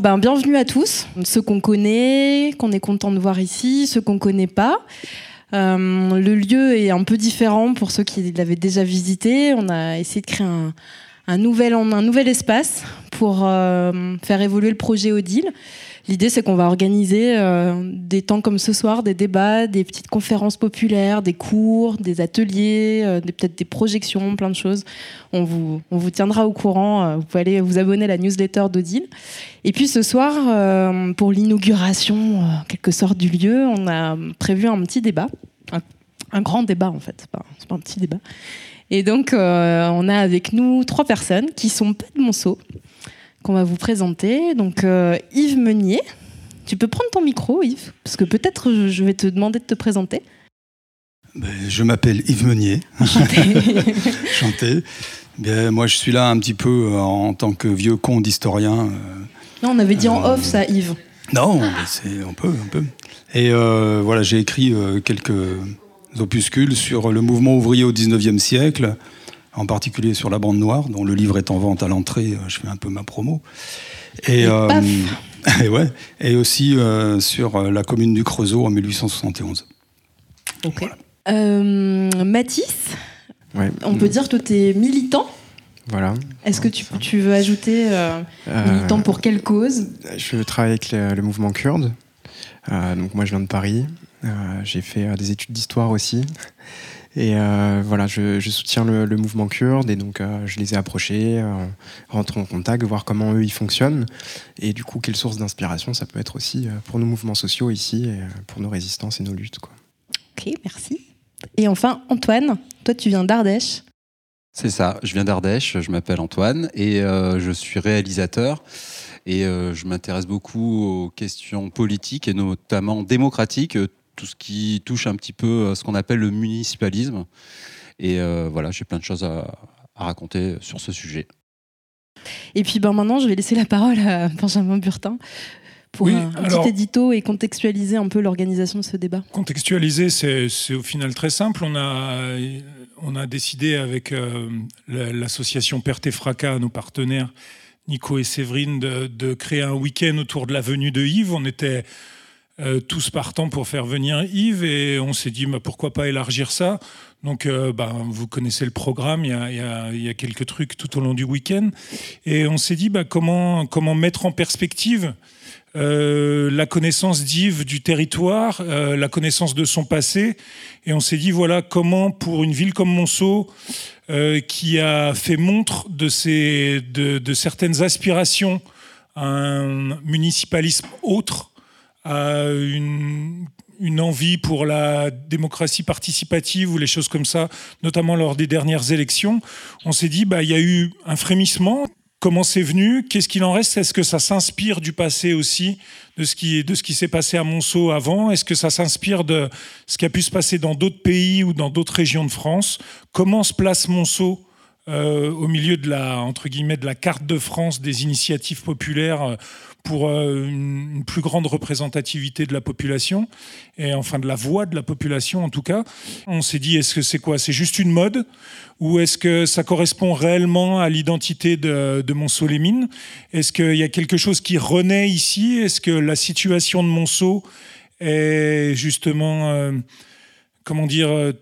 ben, bienvenue à tous, ceux qu'on connaît, qu'on est content de voir ici, ceux qu'on connaît pas. Euh, le lieu est un peu différent pour ceux qui l'avaient déjà visité. On a essayé de créer un, un nouvel, un nouvel espace pour euh, faire évoluer le projet Odile. L'idée, c'est qu'on va organiser euh, des temps comme ce soir, des débats, des petites conférences populaires, des cours, des ateliers, euh, peut-être des projections, plein de choses. On vous, on vous tiendra au courant. Euh, vous pouvez aller vous abonner à la newsletter d'Odile. Et puis ce soir, pour l'inauguration, quelque sorte, du lieu, on a prévu un petit débat. Un, grand débat, en fait. C'est pas, pas un petit débat. Et donc, on a avec nous trois personnes qui sont pas de Monceau, qu'on va vous présenter. Donc euh, Yves Meunier, tu peux prendre ton micro Yves, parce que peut-être je vais te demander de te présenter. Ben, je m'appelle Yves Meunier. Chanté. Bien, moi je suis là un petit peu euh, en tant que vieux con d'historien. Euh, non, on avait dit en off ça Yves. Non, c'est on peut, on peut. Et voilà, j'ai écrit quelques opuscules sur le mouvement ouvrier au 19e siècle, en particulier sur la bande noire, dont le livre est en vente à l'entrée, euh, je fais un peu ma promo. Et, euh, et, ouais, et aussi euh, sur la commune du Creusot en 1871. Ok. Mathis, on peut dire que tu es militant voilà. Est-ce que tu, tu, veux ajouter militant pour quelle cause? Je travaille avec le, mouvement kurde. donc moi je viens de Paris. J'ai fait des études d'histoire aussi. Et euh, voilà, je, soutiens le, mouvement kurde et donc euh, je les ai approchés, euh, rentrer en contact, voir comment eux ils fonctionnent et du coup quelle source d'inspiration ça peut être aussi pour nos mouvements sociaux ici et pour nos résistances et nos luttes. Quoi. Ok, merci. Et enfin, Antoine, toi tu viens d'Ardèche. C'est ça, je viens d'Ardèche, je m'appelle Antoine et je suis réalisateur et je m'intéresse beaucoup aux questions politiques et notamment démocratiques tout ce qui touche un petit peu à ce qu'on appelle le municipalisme. Et euh, voilà, j'ai plein de choses à, raconter sur ce sujet. Et puis ben, maintenant, je vais laisser la parole à Benjamin Burtin pour un, petit édito et contextualiser un peu l'organisation de ce débat. Contextualiser, c'est au final très simple. On a, on a décidé avec euh, l'association Perte et Fracas, nos partenaires, Nico et Séverine, de, de créer un week-end autour de la venue de Yves. On était euh, tous partants pour faire venir Yves et on s'est dit bah, pourquoi pas élargir ça. Donc euh, bah, vous connaissez le programme, il y, a, quelques trucs tout au long du week-end. Et on s'est dit bah, comment, comment mettre en perspective euh, la connaissance d'Yves du territoire, la connaissance de son passé. Et on s'est dit, voilà, comment pour une ville comme Monceau, qui a fait montre de, ses, de, de certaines aspirations à un municipalisme autre, à une, envie pour la démocratie participative ou les choses comme ça, notamment lors des dernières élections, on s'est dit, bah, il y a eu un frémissement. Comment c'est venu? Qu'est-ce qu'il en reste? Est-ce que ça s'inspire du passé aussi, de ce qui, de ce qui s'est passé à Monceau avant? Est-ce que ça s'inspire de ce qui a pu se passer dans d'autres pays ou dans d'autres régions de France? Comment se place Monceau euh, au milieu de la, entre guillemets, de la carte de France des initiatives populaires euh, pour euh, une, plus grande représentativité de la population, et enfin de la voix de la population en tout cas. On s'est dit, est-ce que c'est quoi? C'est juste une mode? Ou est-ce que ça correspond réellement à l'identité de, de Monceau-les-Mines Est-ce qu'il y a quelque chose qui renaît ici? Est-ce que la situation de Monceau est justement, comment dire,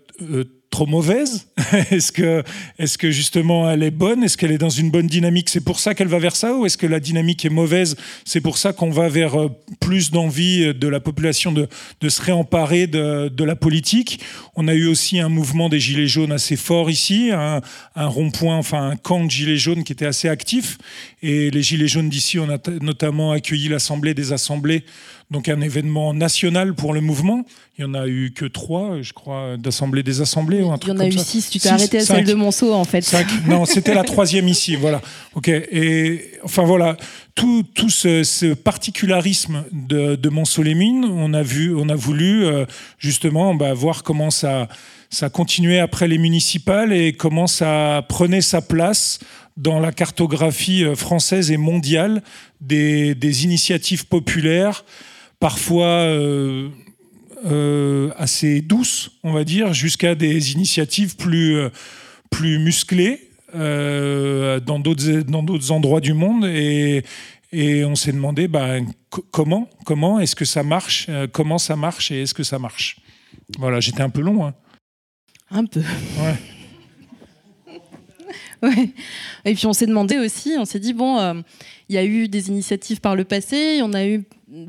trop mauvaise Est-ce que, est que justement elle est bonne? Est-ce qu'elle est dans une bonne dynamique? C'est pour ça qu'elle va vers ça Ou est-ce que la dynamique est mauvaise? C'est pour ça qu'on va vers euh, plus d'envie de la population de, se réemparer de, la politique. On a eu aussi un mouvement des Gilets jaunes assez fort ici, un rond-point, enfin un camp de Gilets jaunes qui était assez actif. Et les Gilets jaunes d'ici, on a notamment accueilli l'Assemblée des Assemblées donc un événement national pour le mouvement. Il n'y en a eu que trois, je crois, d'assemblée des assemblées ou un truc Il y en a eu six. Tu t'es arrêté à celle de Monceau, en fait. Non, c'était la troisième ici. Voilà. Ok. Et enfin voilà, tout, tout ce, particularisme de, de Monceau-les-Mines, on a vu, on a voulu euh, justement bah, voir comment ça ça continuait après les municipales et comment ça prenait sa place dans la cartographie euh, française et mondiale des, des initiatives populaires parfois euh, euh, assez douces, on va dire, jusqu'à des initiatives plus, euh, plus musclées dans d'autres endroits du monde. Et, Et on s'est demandé bah, comment, comment est-ce que ça marche, euh, comment ça marche et est-ce que ça marche? Voilà, j'étais un peu long. Hein. Un peu. Ouais. ouais. Et puis on s'est demandé aussi, on s'est dit, bon, euh, il y a eu des initiatives par le passé, on a eu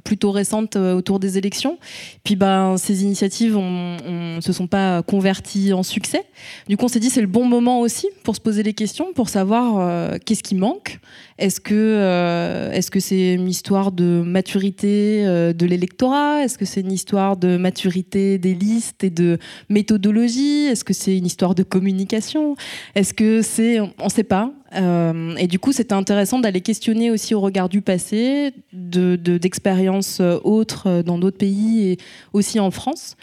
plutôt récentes euh, autour des élections. Puis ben, ces initiatives ne se sont pas converties en succès. Du coup, on s'est dit c'est le bon moment aussi pour se poser les questions, pour savoir euh, qu'est-ce qui manque. Est-ce que euh, que c'est une histoire de maturité de l'électorat? Est-ce que c'est une histoire de maturité des listes et de méthodologie? Est-ce que c'est une histoire de communication? Est-ce que c'est on ne sait pas. Euh, et du coup, c'était intéressant d'aller questionner aussi au regard du passé, d'expériences de, euh, autres euh, dans d'autres pays et aussi en France,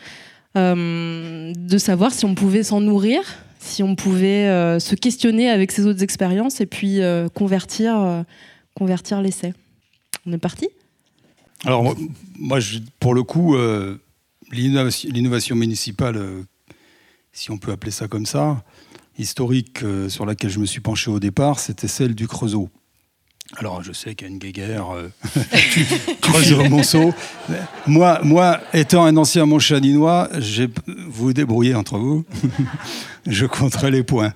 de savoir si on pouvait s'en nourrir, si on pouvait se questionner avec ces autres expériences et puis convertir, convertir l'essai. On est parti? Alors, moi, pour le coup, l'innovation municipale, si on peut appeler ça comme ça, historique euh, sur laquelle je me suis penché au départ, c'était celle du Creusot. Alors, je sais qu'il y a une guéguerre, euh, Creusot-Monceau. Moi, moi, étant un ancien montchaninois, vous vous débrouillez entre vous, je compterai les points.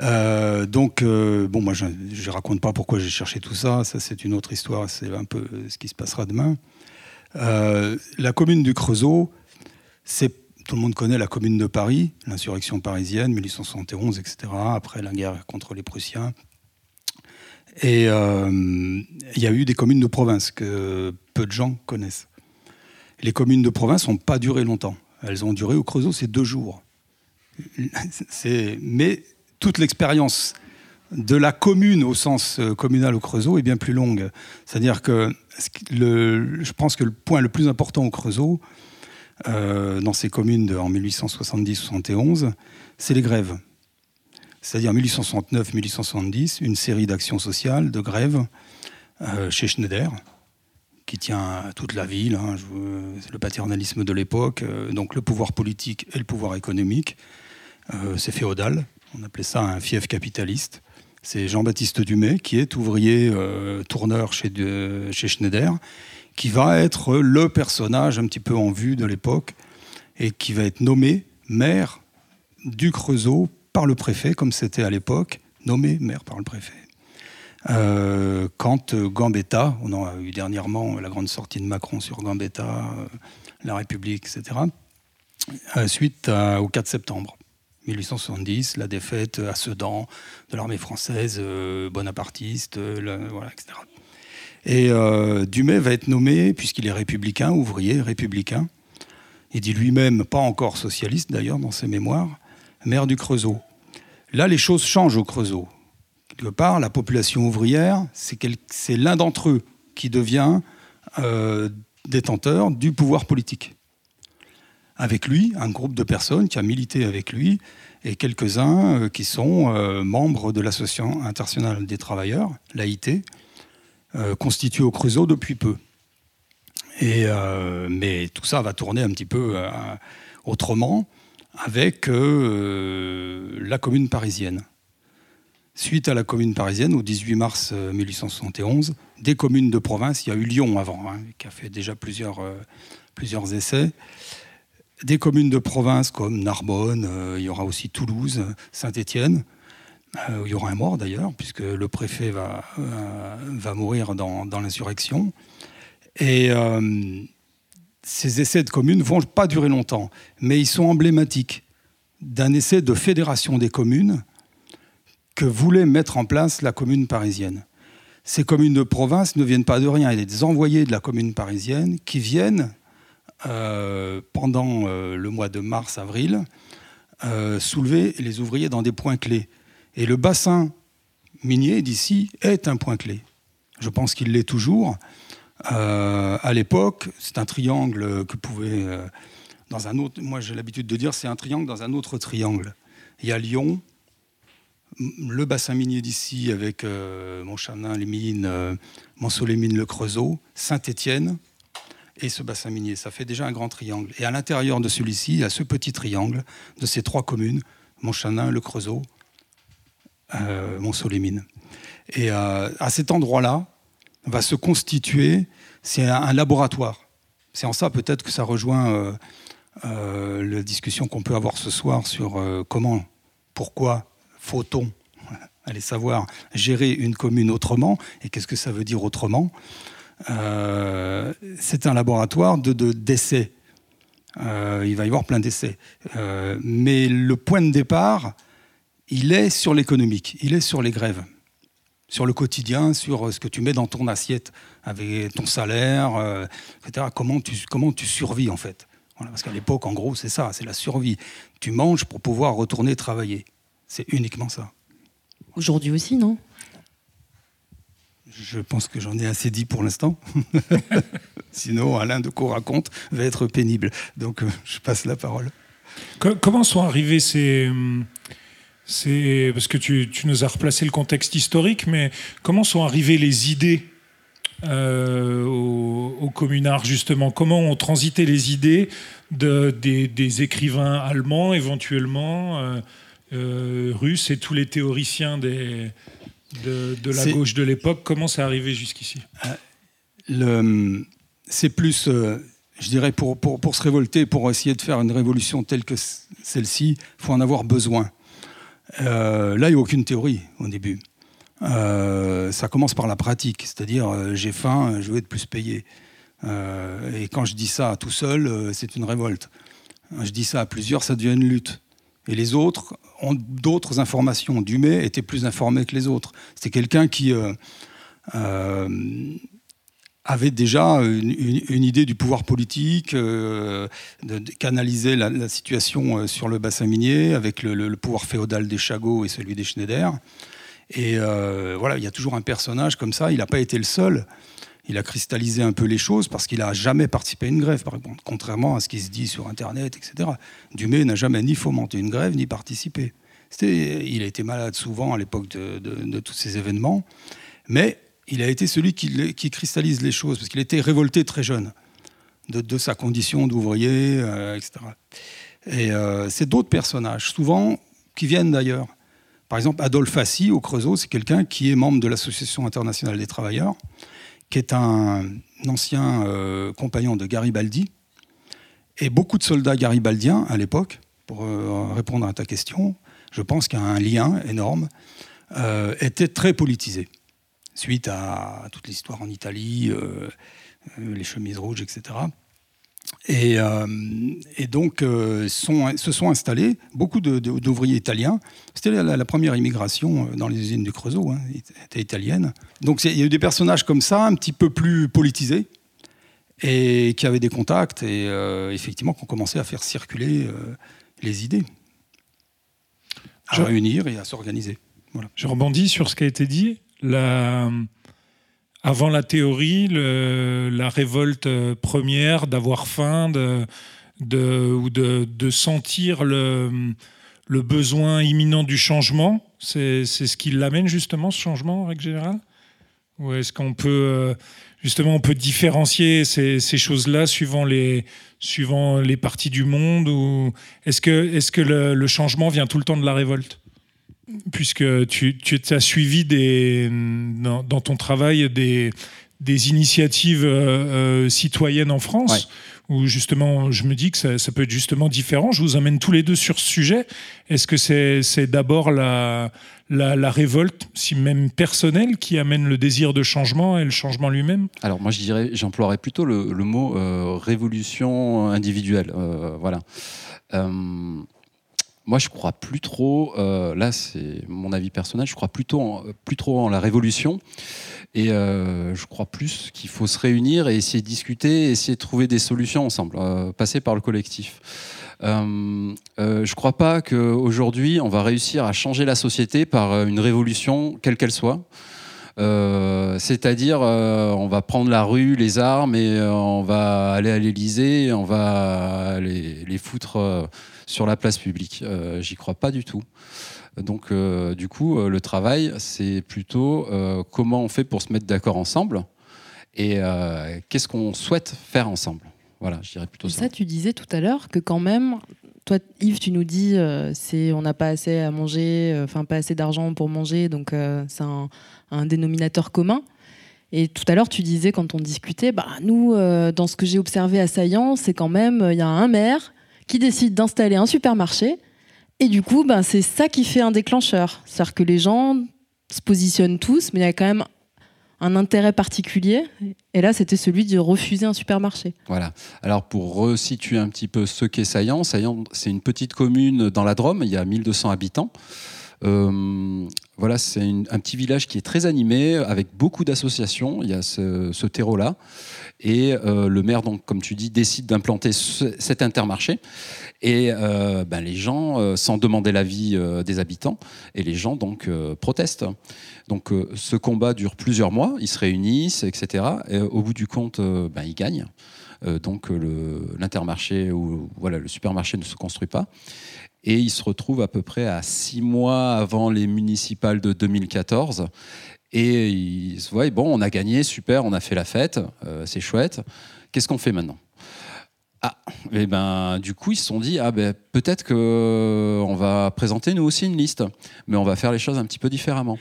Euh, donc, bon, moi, je ne raconte pas pourquoi j'ai cherché tout ça, ça c'est une autre histoire, c'est un peu ce qui se passera demain. la commune du Creusot, c'est tout le monde connaît la commune de Paris, l'insurrection parisienne, 1871, etc., après la guerre contre les Prussiens. Et euh, il y a eu des communes de province que peu de gens connaissent. Les communes de province n'ont pas duré longtemps. Elles ont duré au Creusot, c'est deux jours. Mais toute l'expérience de la commune au sens euh, communal au Creusot est bien plus longue. C'est-à-dire que je pense que le point le plus important au Creusot, euh, dans ces communes en 1870-71, c'est les grèves. C'est-à-dire 1869-1870, une série d'actions sociales, de grèves euh, chez Schneider, qui tient toute la ville, hein, le paternalisme de l'époque, euh, donc le pouvoir politique et le pouvoir économique. c'est féodal, on appelait ça un fief capitaliste. C'est Jean-Baptiste Dumay, qui est ouvrier tourneur chez Schneider, qui va être le personnage un petit peu en vue de l'époque et qui va être nommé maire du Creusot par le préfet, comme c'était à l'époque, nommé maire par le préfet. Euh, quand Gambetta, on a eu dernièrement la grande sortie de Macron sur Gambetta, euh, la République, etc., euh, suite au 4 septembre 1870, la défaite à Sedan de l'armée française bonapartiste, voilà, etc. Et euh, Dumay va être nommé, puisqu'il est républicain, ouvrier, républicain. Il dit lui-même, pas encore socialiste d'ailleurs dans ses mémoires, maire du Creusot. Là, les choses changent au Creusot. Quelque part, la population ouvrière, c'est l'un d'entre eux qui devient euh, détenteur du pouvoir politique. Avec lui, un groupe de personnes qui a milité avec lui et quelques-uns euh, qui sont membres de l'Association internationale des travailleurs, l'AIT, euh, constitué au Creusot depuis peu. Euh, mais tout ça va tourner un petit peu euh, autrement avec la commune parisienne. Suite à la commune parisienne, au 18 mars 1871, des communes de province, il y a eu Lyon avant, hein, qui a fait déjà plusieurs, plusieurs essais, des communes de province comme Narbonne, il y aura aussi Toulouse, Saint-Étienne, euh, il y aura un mort d'ailleurs, puisque le préfet va, euh, mourir dans, l'insurrection. Et euh, ces essais de communes ne vont pas durer longtemps, mais ils sont emblématiques d'un essai de fédération des communes que voulait mettre en place la commune parisienne. Ces communes de province ne viennent pas de rien, il y a des envoyés de la commune parisienne qui viennent pendant le mois de mars-avril soulever les ouvriers dans des points clés. Et le bassin minier d'ici est un point clé. Je pense qu'il l'est toujours. Euh, à l'époque, c'est un triangle que pouvait. Euh, dans un autre, moi, j'ai l'habitude de dire c'est un triangle dans un autre triangle. Il y a Lyon, le bassin minier d'ici avec euh, Montchanin, les mines, euh, les mines, le Creusot, Saint-Étienne et ce bassin minier. Ça fait déjà un grand triangle. Et à l'intérieur de celui-ci, il y a ce petit triangle de ces trois communes, Montchanin, le Creusot euh, Montceau-les-Mines. Et euh, à cet endroit-là, va se constituer. Un, laboratoire. C'est en ça peut-être que ça rejoint la discussion qu'on peut avoir ce soir sur comment, pourquoi faut-on aller savoir gérer une commune autrement et qu'est-ce que ça veut dire autrement. c'est un laboratoire de d'essais. Euh, il va y avoir plein d'essais. Euh, mais le point de départ, il est sur l'économique, il est sur les grèves, sur le quotidien, sur ce que tu mets dans ton assiette avec ton salaire, euh, etc. Comment tu, comment tu survis en fait? parce qu'à l'époque, en gros, c'est ça, c'est la survie. Tu manges pour pouvoir retourner travailler. C'est uniquement ça. Aujourd'hui aussi, non? Je pense que j'en ai assez dit pour l'instant. Sinon, Alain de raconte va être pénible. Donc, euh, je passe la parole. Comment sont arrivés ces. Parce que tu, nous as replacé le contexte historique, mais comment sont arrivées les idées euh, au, au, communard, justement? Comment ont transité les idées de, des, écrivains allemands, éventuellement, euh, russes, et tous les théoriciens des, de, la gauche de l'époque? Comment c'est arrivé jusqu'ici? Euh, C'est plus, euh, je dirais, pour, pour, se révolter, pour essayer de faire une révolution telle que celle-ci, il faut en avoir besoin. Euh, là, il n'y a aucune théorie au début. ça commence par la pratique, c'est-à-dire j'ai faim, je veux être plus payé. et quand je dis ça tout seul, c'est une révolte. Je dis ça à plusieurs, ça devient une lutte. Et les autres ont d'autres informations. Dumais était plus informé que les autres. C'était quelqu'un qui euh, euh, avait déjà une, idée du pouvoir politique, euh, de, canaliser la, situation sur le bassin minier avec le, pouvoir féodal des Chagots et celui des Schneider. Et voilà, il y a toujours un personnage comme ça. Il n'a pas été le seul il a cristallisé un peu les choses parce qu'il n'a jamais participé à une grève, par contrairement à ce qui se dit sur Internet, etc. Dumais n'a jamais ni fomenté une grève, ni participé. Il a été malade souvent à l'époque de, tous ces événements, mais il a été celui qui, cristallise les choses, parce qu'il était révolté très jeune de, sa condition d'ouvrier, euh, etc. Et euh, c'est d'autres personnages, souvent qui viennent d'ailleurs. Par exemple, Adolphe Assy, au Creusot, c'est quelqu'un qui est membre de l'Association internationale des travailleurs, qui est un, ancien euh, compagnon de Garibaldi. Et beaucoup de soldats garibaldiens à l'époque, pour euh, répondre à ta question, je pense qu'il y a un lien énorme, euh, étaient très politisés. Suite à toute l'histoire en Italie, les chemises rouges, etc. Euh, et, donc, euh, se sont installés beaucoup d'ouvriers italiens. C'était la, première immigration euh, dans les usines du Creusot, hein, était italienne. Donc, il y a eu des personnages comme ça, un petit peu plus politisés, et qui avaient des contacts, et effectivement, qui ont commencé à faire circuler les idées, à réunir et à s'organiser. Voilà. Je rebondis sur ce qui a été dit. Avant la théorie, la révolte euh, première, d'avoir faim, ou de, sentir le, besoin imminent du changement, c'est ce qui l'amène justement, ce changement en règle générale? Ou est-ce qu'on peut, euh, justement, on peut différencier ces, choses-là suivant les, parties du monde Ou est-ce que, est que le changement vient tout le temps de la révolte? Puisque tu, tu as suivi des, dans, ton travail des, des initiatives euh, euh, citoyennes en France, où justement, je me dis que ça, peut être justement différent. Je vous amène tous les deux sur ce sujet. Est-ce que c'est d'abord la, la, révolte, si même personnelle, qui amène le désir de changement et le changement lui-même? Alors moi, je dirais, j'emploierais plutôt le, mot euh, révolution individuelle. voilà. Moi, je crois plus trop. Euh, là, c'est mon avis personnel. Je crois plutôt en, plus trop en la révolution, et euh, je crois plus qu'il faut se réunir et essayer de discuter, essayer de trouver des solutions ensemble, euh, passer par le collectif. Euh, euh, je crois pas qu'aujourd'hui, on va réussir à changer la société par une révolution, quelle qu'elle soit. Euh, c'est-à-dire, on va prendre la rue, les armes, et on va aller à l'Élysée, on va les foutre sur la place publique. Euh, j'y crois pas du tout. Donc, euh, du coup, euh, le travail, c'est plutôt comment on fait pour se mettre d'accord ensemble et qu'est-ce qu'on souhaite faire ensemble. Voilà, je dirais plutôt ça. Ça, tu disais tout à l'heure que quand même, toi, Yves, tu nous dis, c'est on n'a pas assez à manger, enfin pas assez d'argent pour manger, donc c'est un, un, dénominateur commun. Et tout à l'heure, tu disais quand on discutait, bah, nous, euh, dans ce que j'ai observé à Saillant, c'est quand même, il y a un maire qui décide d'installer un supermarché. Et du coup, bah, c'est ça qui fait un déclencheur. C'est-à-dire que les gens se positionnent tous, mais il y a quand même un intérêt particulier. Et là, c'était celui de refuser un supermarché. Voilà. Alors, pour resituer un petit peu ce qu'est Saillant, Saillant, c'est une petite commune dans la Drôme, il y a 1200 habitants. Euh, voilà, c'est un petit village qui est très animé, avec beaucoup d'associations. Il y a ce, terreau-là. Et euh, le maire, donc, comme tu dis, décide d'implanter cet intermarché. Et euh, ben, les gens, sans demander l'avis des habitants, et les gens donc protestent. Donc ce combat dure plusieurs mois, ils se réunissent, etc. Et au bout du compte, ben, ils gagnent. donc l'intermarché ou voilà le supermarché ne se construit pas. Et il se retrouve à peu près à six mois avant les municipales de 2014. Et il se voit, bon, on a gagné, super, on a fait la fête, euh, c'est chouette. Qu'est-ce qu'on fait maintenant? Ah, et eh ben du coup ils se sont dit ah ben peut-être que euh, va présenter nous aussi une liste, mais on va faire les choses un petit peu différemment.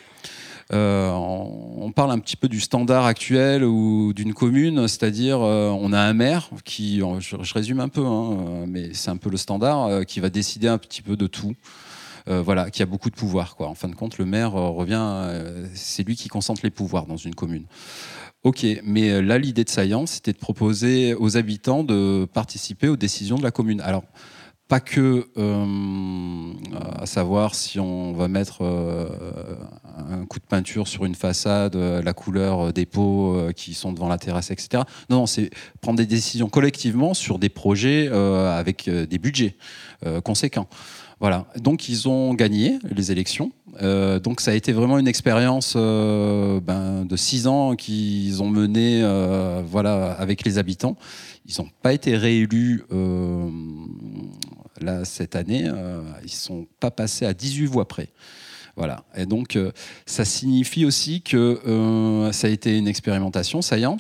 Euh, on parle un petit peu du standard actuel ou d'une commune, c'est-à-dire on a un maire qui, je, résume un peu, hein, mais c'est un peu le standard, qui va décider un petit peu de tout. Voilà, qui a beaucoup de pouvoir. En fin de compte, le maire revient, c'est lui qui concentre les pouvoirs dans une commune. Ok, mais là, l'idée de Saillant, c'était de proposer aux habitants de participer aux décisions de la commune. Alors, pas que euh, à savoir si on va mettre euh, un coup de peinture sur une façade, la couleur des pots euh, qui sont devant la terrasse, etc. Non, non c'est prendre des décisions collectivement sur des projets avec des budgets conséquents. Voilà. Donc ils ont gagné les élections. donc ça a été vraiment une expérience ben, de six ans qu'ils ont mené voilà, avec les habitants. Ils n'ont pas été réélus euh, là cette année. Euh, ils ne sont pas passés à 18 voix près. Voilà. Et donc, euh, ça signifie aussi que ça a été une expérimentation, saillant,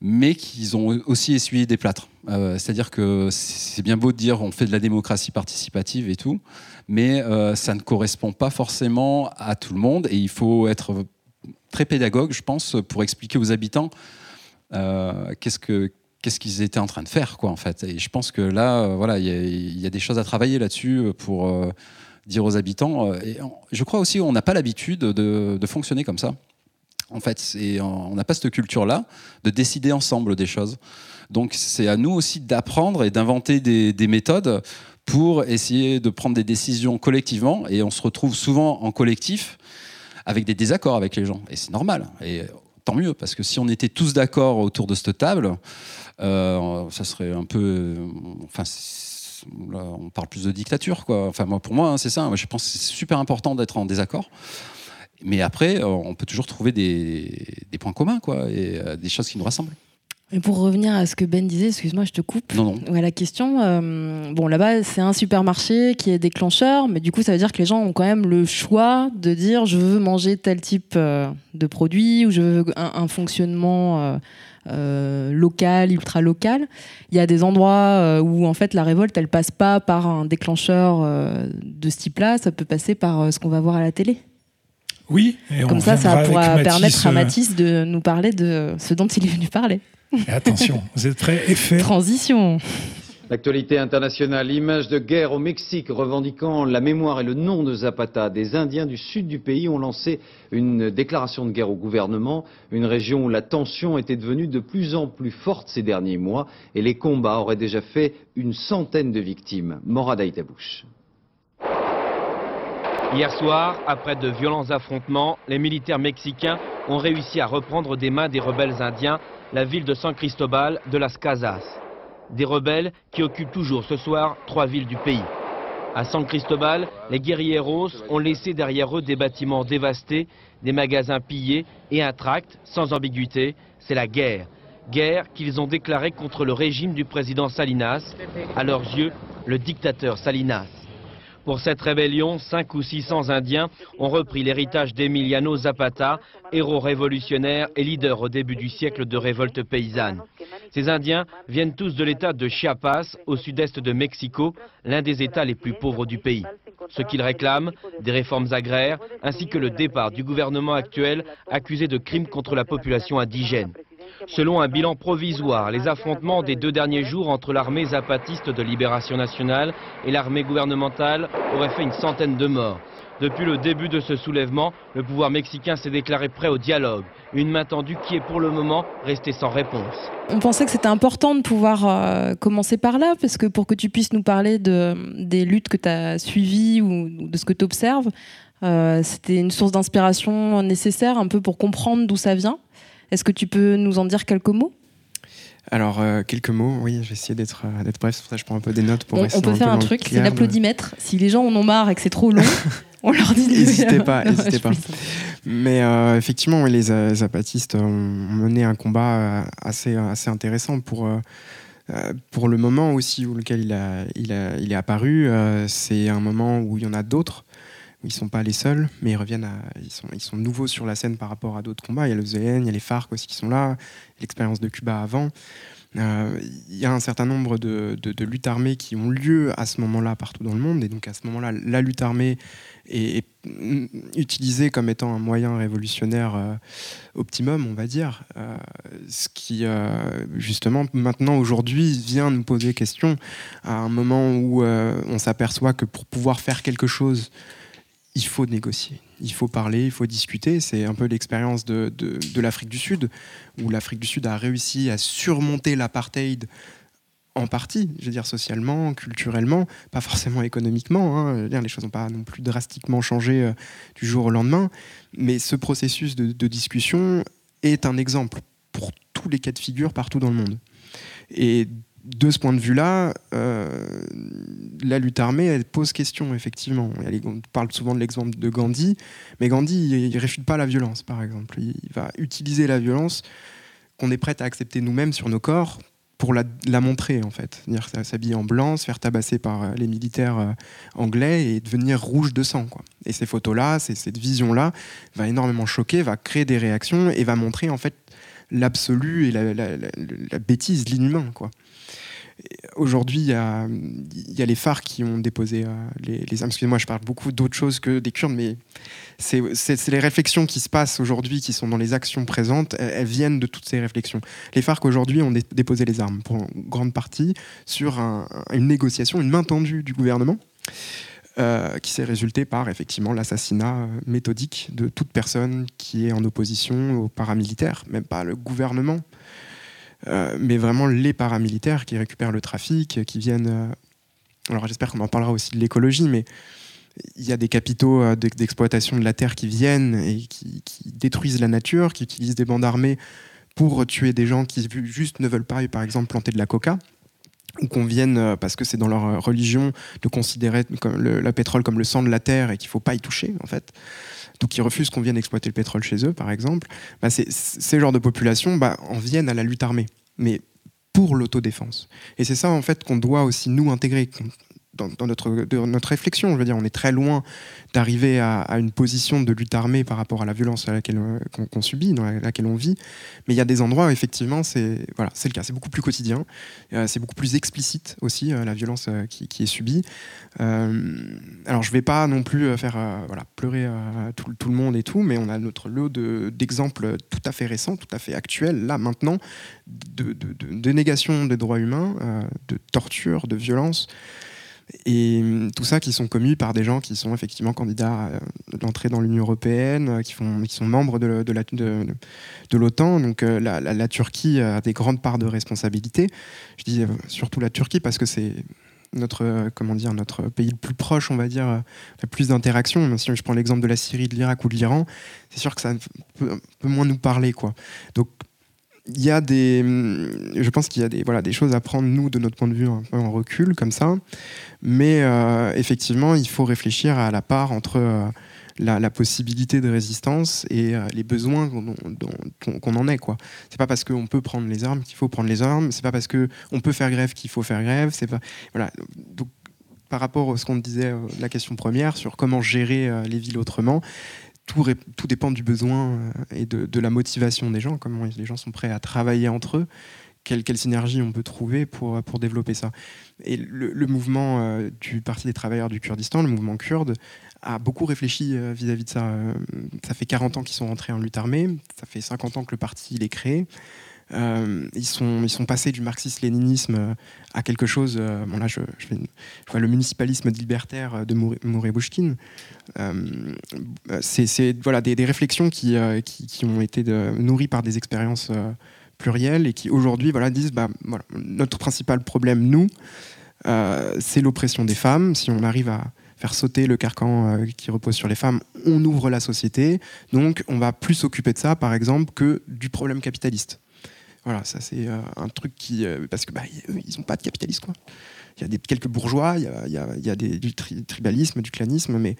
mais qu'ils ont aussi essuyé des plâtres. C'est-à-dire que c'est bien beau de dire on fait de la démocratie participative et tout, mais ça ne correspond pas forcément à tout le monde et il faut être très pédagogue, je pense, pour expliquer aux habitants qu'est-ce que qu'est-ce qu'ils étaient en train de faire, quoi, en fait. Et je pense que là, euh, voilà, il y, a des choses à travailler là-dessus euh, pour euh, dire aux habitants. et je crois aussi qu'on n'a pas l'habitude de, fonctionner comme ça. En fait, on n'a pas cette culture-là de décider ensemble des choses. Donc, c'est à nous aussi d'apprendre et d'inventer des, des méthodes pour essayer de prendre des décisions collectivement. Et on se retrouve souvent en collectif avec des désaccords avec les gens. Et c'est normal. Et tant mieux, parce que si on était tous d'accord autour de cette table, euh, ça serait un peu. Enfin, on parle plus de dictature, quoi. Enfin, moi, pour moi, hein, c'est ça. je pense que c'est super important d'être en désaccord. Mais après, on peut toujours trouver des, points communs, quoi, et euh, des choses qui nous rassemblent. Et pour revenir à ce que Ben disait, excuse-moi, je te coupe. Non, non. la question, euh, bon, là-bas, c'est un supermarché qui est déclencheur, mais du coup, ça veut dire que les gens ont quand même le choix de dire je veux manger tel type de produit ou je veux un, fonctionnement euh, local, ultra local. Il y a des endroits euh, où en fait la révolte elle passe pas par un déclencheur euh, de ce type-là, ça peut passer par ce qu'on va voir à la télé. Oui, et comme ça, ça pourra permettre à Mathis de nous parler de ce dont il est venu parler. Et attention, vous êtes très effet. Transition. L'actualité internationale, image de guerre au Mexique revendiquant la mémoire et le nom de Zapata. Des Indiens du sud du pays ont lancé une déclaration de guerre au gouvernement, une région où la tension était devenue de plus en plus forte ces derniers mois et les combats auraient déjà fait une centaine de victimes. Morad Aïtabouche. Hier soir, après de violents affrontements, les militaires mexicains ont réussi à reprendre des mains des rebelles indiens la ville de San Cristobal de las Casas des rebelles qui occupent toujours ce soir trois villes du pays. À San Cristobal, les guerrieros ont laissé derrière eux des bâtiments dévastés, des magasins pillés et un tract sans ambiguïté, c'est la guerre. Guerre qu'ils ont déclarée contre le régime du président Salinas, à leurs yeux, le dictateur Salinas. Pour cette rébellion, 5 ou 600 Indiens ont repris l'héritage d'Emiliano Zapata, héros révolutionnaire et leader au début du siècle de révolte paysanne. Ces Indiens viennent tous de l'état de Chiapas, au sud-est de Mexico, l'un des états les plus pauvres du pays. Ce qu'ils réclament, des réformes agraires, ainsi que le départ du gouvernement actuel accusé de crimes contre la population indigène. Selon un bilan provisoire, les affrontements des deux derniers jours entre l'armée zapatiste de libération nationale et l'armée gouvernementale auraient fait une centaine de morts. Depuis le début de ce soulèvement, le pouvoir mexicain s'est déclaré prêt au dialogue, une main tendue qui est pour le moment restée sans réponse. On pensait que c'était important de pouvoir euh, commencer par là, parce que pour que tu puisses nous parler de, des luttes que tu as suivies ou de ce que tu observes, euh, c'était une source d'inspiration nécessaire un peu pour comprendre d'où ça vient. Est-ce que tu peux nous en dire quelques mots? Alors, euh, quelques mots, oui, je vais essayer d'être euh, bref, c'est pour ça que je prends un peu des notes pour on, rester on peut un faire peu un truc, c'est l'applaudimètre. Si les gens en ont marre et que c'est trop long, on leur dit N'hésitez pas, n'hésitez pas. Mais euh, effectivement, les zapatistes ont mené un combat assez, assez intéressant pour, pour le moment aussi où lequel il, a, il, a- il est apparu. c'est un moment où il y en a d'autres. Ils ne sont pas les seuls, mais ils reviennent à, ils sont, nouveaux sur la scène par rapport à d'autres combats. Il y a le ZN, il y a les FARC aussi qui sont là, l'expérience de Cuba avant. Euh, Il y a un certain nombre de, luttes armées qui ont lieu à ce moment-là partout dans le monde. Et donc à ce moment-là, la lutte armée est, utilisée comme étant un moyen révolutionnaire euh, optimum, on va dire. Euh, ce qui, justement, maintenant, aujourd'hui, vient nous poser question à un moment où on s'aperçoit que pour pouvoir faire quelque chose, il faut négocier, il faut parler, il faut discuter. C'est un peu l'expérience de, de- l'Afrique du Sud, où l'Afrique du Sud a réussi à surmonter l'apartheid en partie, je veux dire socialement, culturellement, pas forcément économiquement. hein. Les choses n'ont pas non plus drastiquement changé euh, du jour au lendemain. Mais ce processus de, de discussion est un exemple pour tous les cas de figure partout dans le monde. Et de ce point de vue-là, euh, la lutte armée, elle pose question, effectivement. On parle souvent de l'exemple de Gandhi, mais Gandhi, il ne réfute pas la violence, par exemple. Il va utiliser la violence qu'on est prêt à accepter nous-mêmes sur nos corps pour la, montrer, en fait. C'est-à-dire s'habiller en blanc, se faire tabasser par euh, les militaires euh, anglais et devenir rouge de sang. Quoi. Et ces photos-là, cette vision-là, va énormément choquer, va créer des réactions et va montrer, en fait, l'absolu et la bêtise, l'inhumain, quoi. Aujourd'hui, il y a, les phares qui ont déposé euh, les, armes. Excusez-moi, je parle beaucoup d'autres choses que des Kurdes, mais c'est les réflexions qui se passent aujourd'hui, qui sont dans les actions présentes, elles, viennent de toutes ces réflexions. Les FARC aujourd'hui ont dé- déposé les armes, pour une grande partie, sur un- une négociation, une main tendue du gouvernement. euh, qui s'est résulté par effectivement l'assassinat euh, méthodique de toute personne qui est en opposition aux paramilitaires, même pas le gouvernement, mais vraiment les paramilitaires qui récupèrent le trafic, qui viennent. euh, alors j'espère qu'on en parlera aussi de l'écologie, mais il y a des capitaux euh, d'ex- d'exploitation de la terre qui viennent et qui, détruisent la nature, qui utilisent des bandes armées pour tuer des gens qui juste ne veulent pas, par exemple, planter de la coca ou qu'on vienne, euh, parce que c'est dans leur euh, religion, de considérer le, le pétrole comme le sang de la terre et qu'il ne faut pas y toucher, en fait. Donc ils refusent qu'on vienne exploiter le pétrole chez eux, par exemple. Bah, ces genres de populations bah, en viennent à la lutte armée, mais pour l'autodéfense. Et c'est ça, en fait, qu'on doit aussi nous intégrer dans, notre, réflexion. Je veux dire, on est très loin d'arriver à, une position de lutte armée par rapport à la violence euh, qu'on subit, dans la- laquelle on vit. Mais il y a des endroits où effectivement c'est le cas. C'est beaucoup plus quotidien, Euh, c'est beaucoup plus explicite aussi euh, la violence qui, est subie. Alors je vais pas non plus faire pleurer tout, le monde et tout, mais on a notre lot de- d'exemples tout à fait récents, tout à fait actuels là maintenant de, de, négation des droits humains, de torture, de violence. Et hum, tout ça qui sont commis par des gens qui sont effectivement candidats à euh, l'entrée dans l'Union européenne, euh, qui, font, qui sont membres de, la- l'OTAN. Donc euh, la, la- la Turquie a des grandes parts de responsabilité. Je dis surtout la Turquie parce que c'est notre, comment dire, notre pays le plus proche, on va dire, le plus d'interactions. Si je prends l'exemple de la Syrie, de l'Irak ou de l'Iran, c'est sûr que ça peut un peu moins nous parler. Quoi. Donc il y a des, hum, je pense qu'il y a des, voilà, des choses à prendre, nous, de notre point de vue, un peu en recul, comme ça. Mais euh, effectivement, il faut réfléchir à la part entre euh, la, possibilité de résistance et euh, les besoins qu'on en ait. quoi. C'est pas parce qu'on peut prendre les armes qu'il faut prendre les armes. C'est pas parce qu'on peut faire grève qu'il faut faire grève. C'est pas voilà. Donc par rapport à ce qu'on disait, la question première, sur comment gérer les villes autrement, tout, dépend du besoin et de, la motivation des gens, comment les gens sont prêts à travailler entre eux, quelle, synergie on peut trouver pour, développer ça. Et le, mouvement du Parti des travailleurs du Kurdistan, le mouvement kurde, a beaucoup réfléchi vis-à-vis de ça. ça fait 40 ans qu'ils sont rentrés en lutte armée, ça fait 50 ans que le parti il est créé. Euh, ils, sont, passés du marxisme-léninisme euh, à quelque chose. Euh, bon là, je, vois le municipalisme libertaire de Mouré Bouchkine. c'est voilà des, réflexions qui, ont été nourries par des expériences plurielles et qui aujourd'hui voilà disent bah, notre principal problème nous c'est l'oppression des femmes. Si on arrive à faire sauter le carcan qui repose sur les femmes, on ouvre la société. Donc on va plus s'occuper de ça, par exemple, que du problème capitaliste. Voilà, ça c'est euh, un truc qui. Euh, parce que bah, ils n'ont pas de capitalisme, quoi. Il y a des, quelques bourgeois, il y a, y a, des, du tribalisme, du clanisme, mais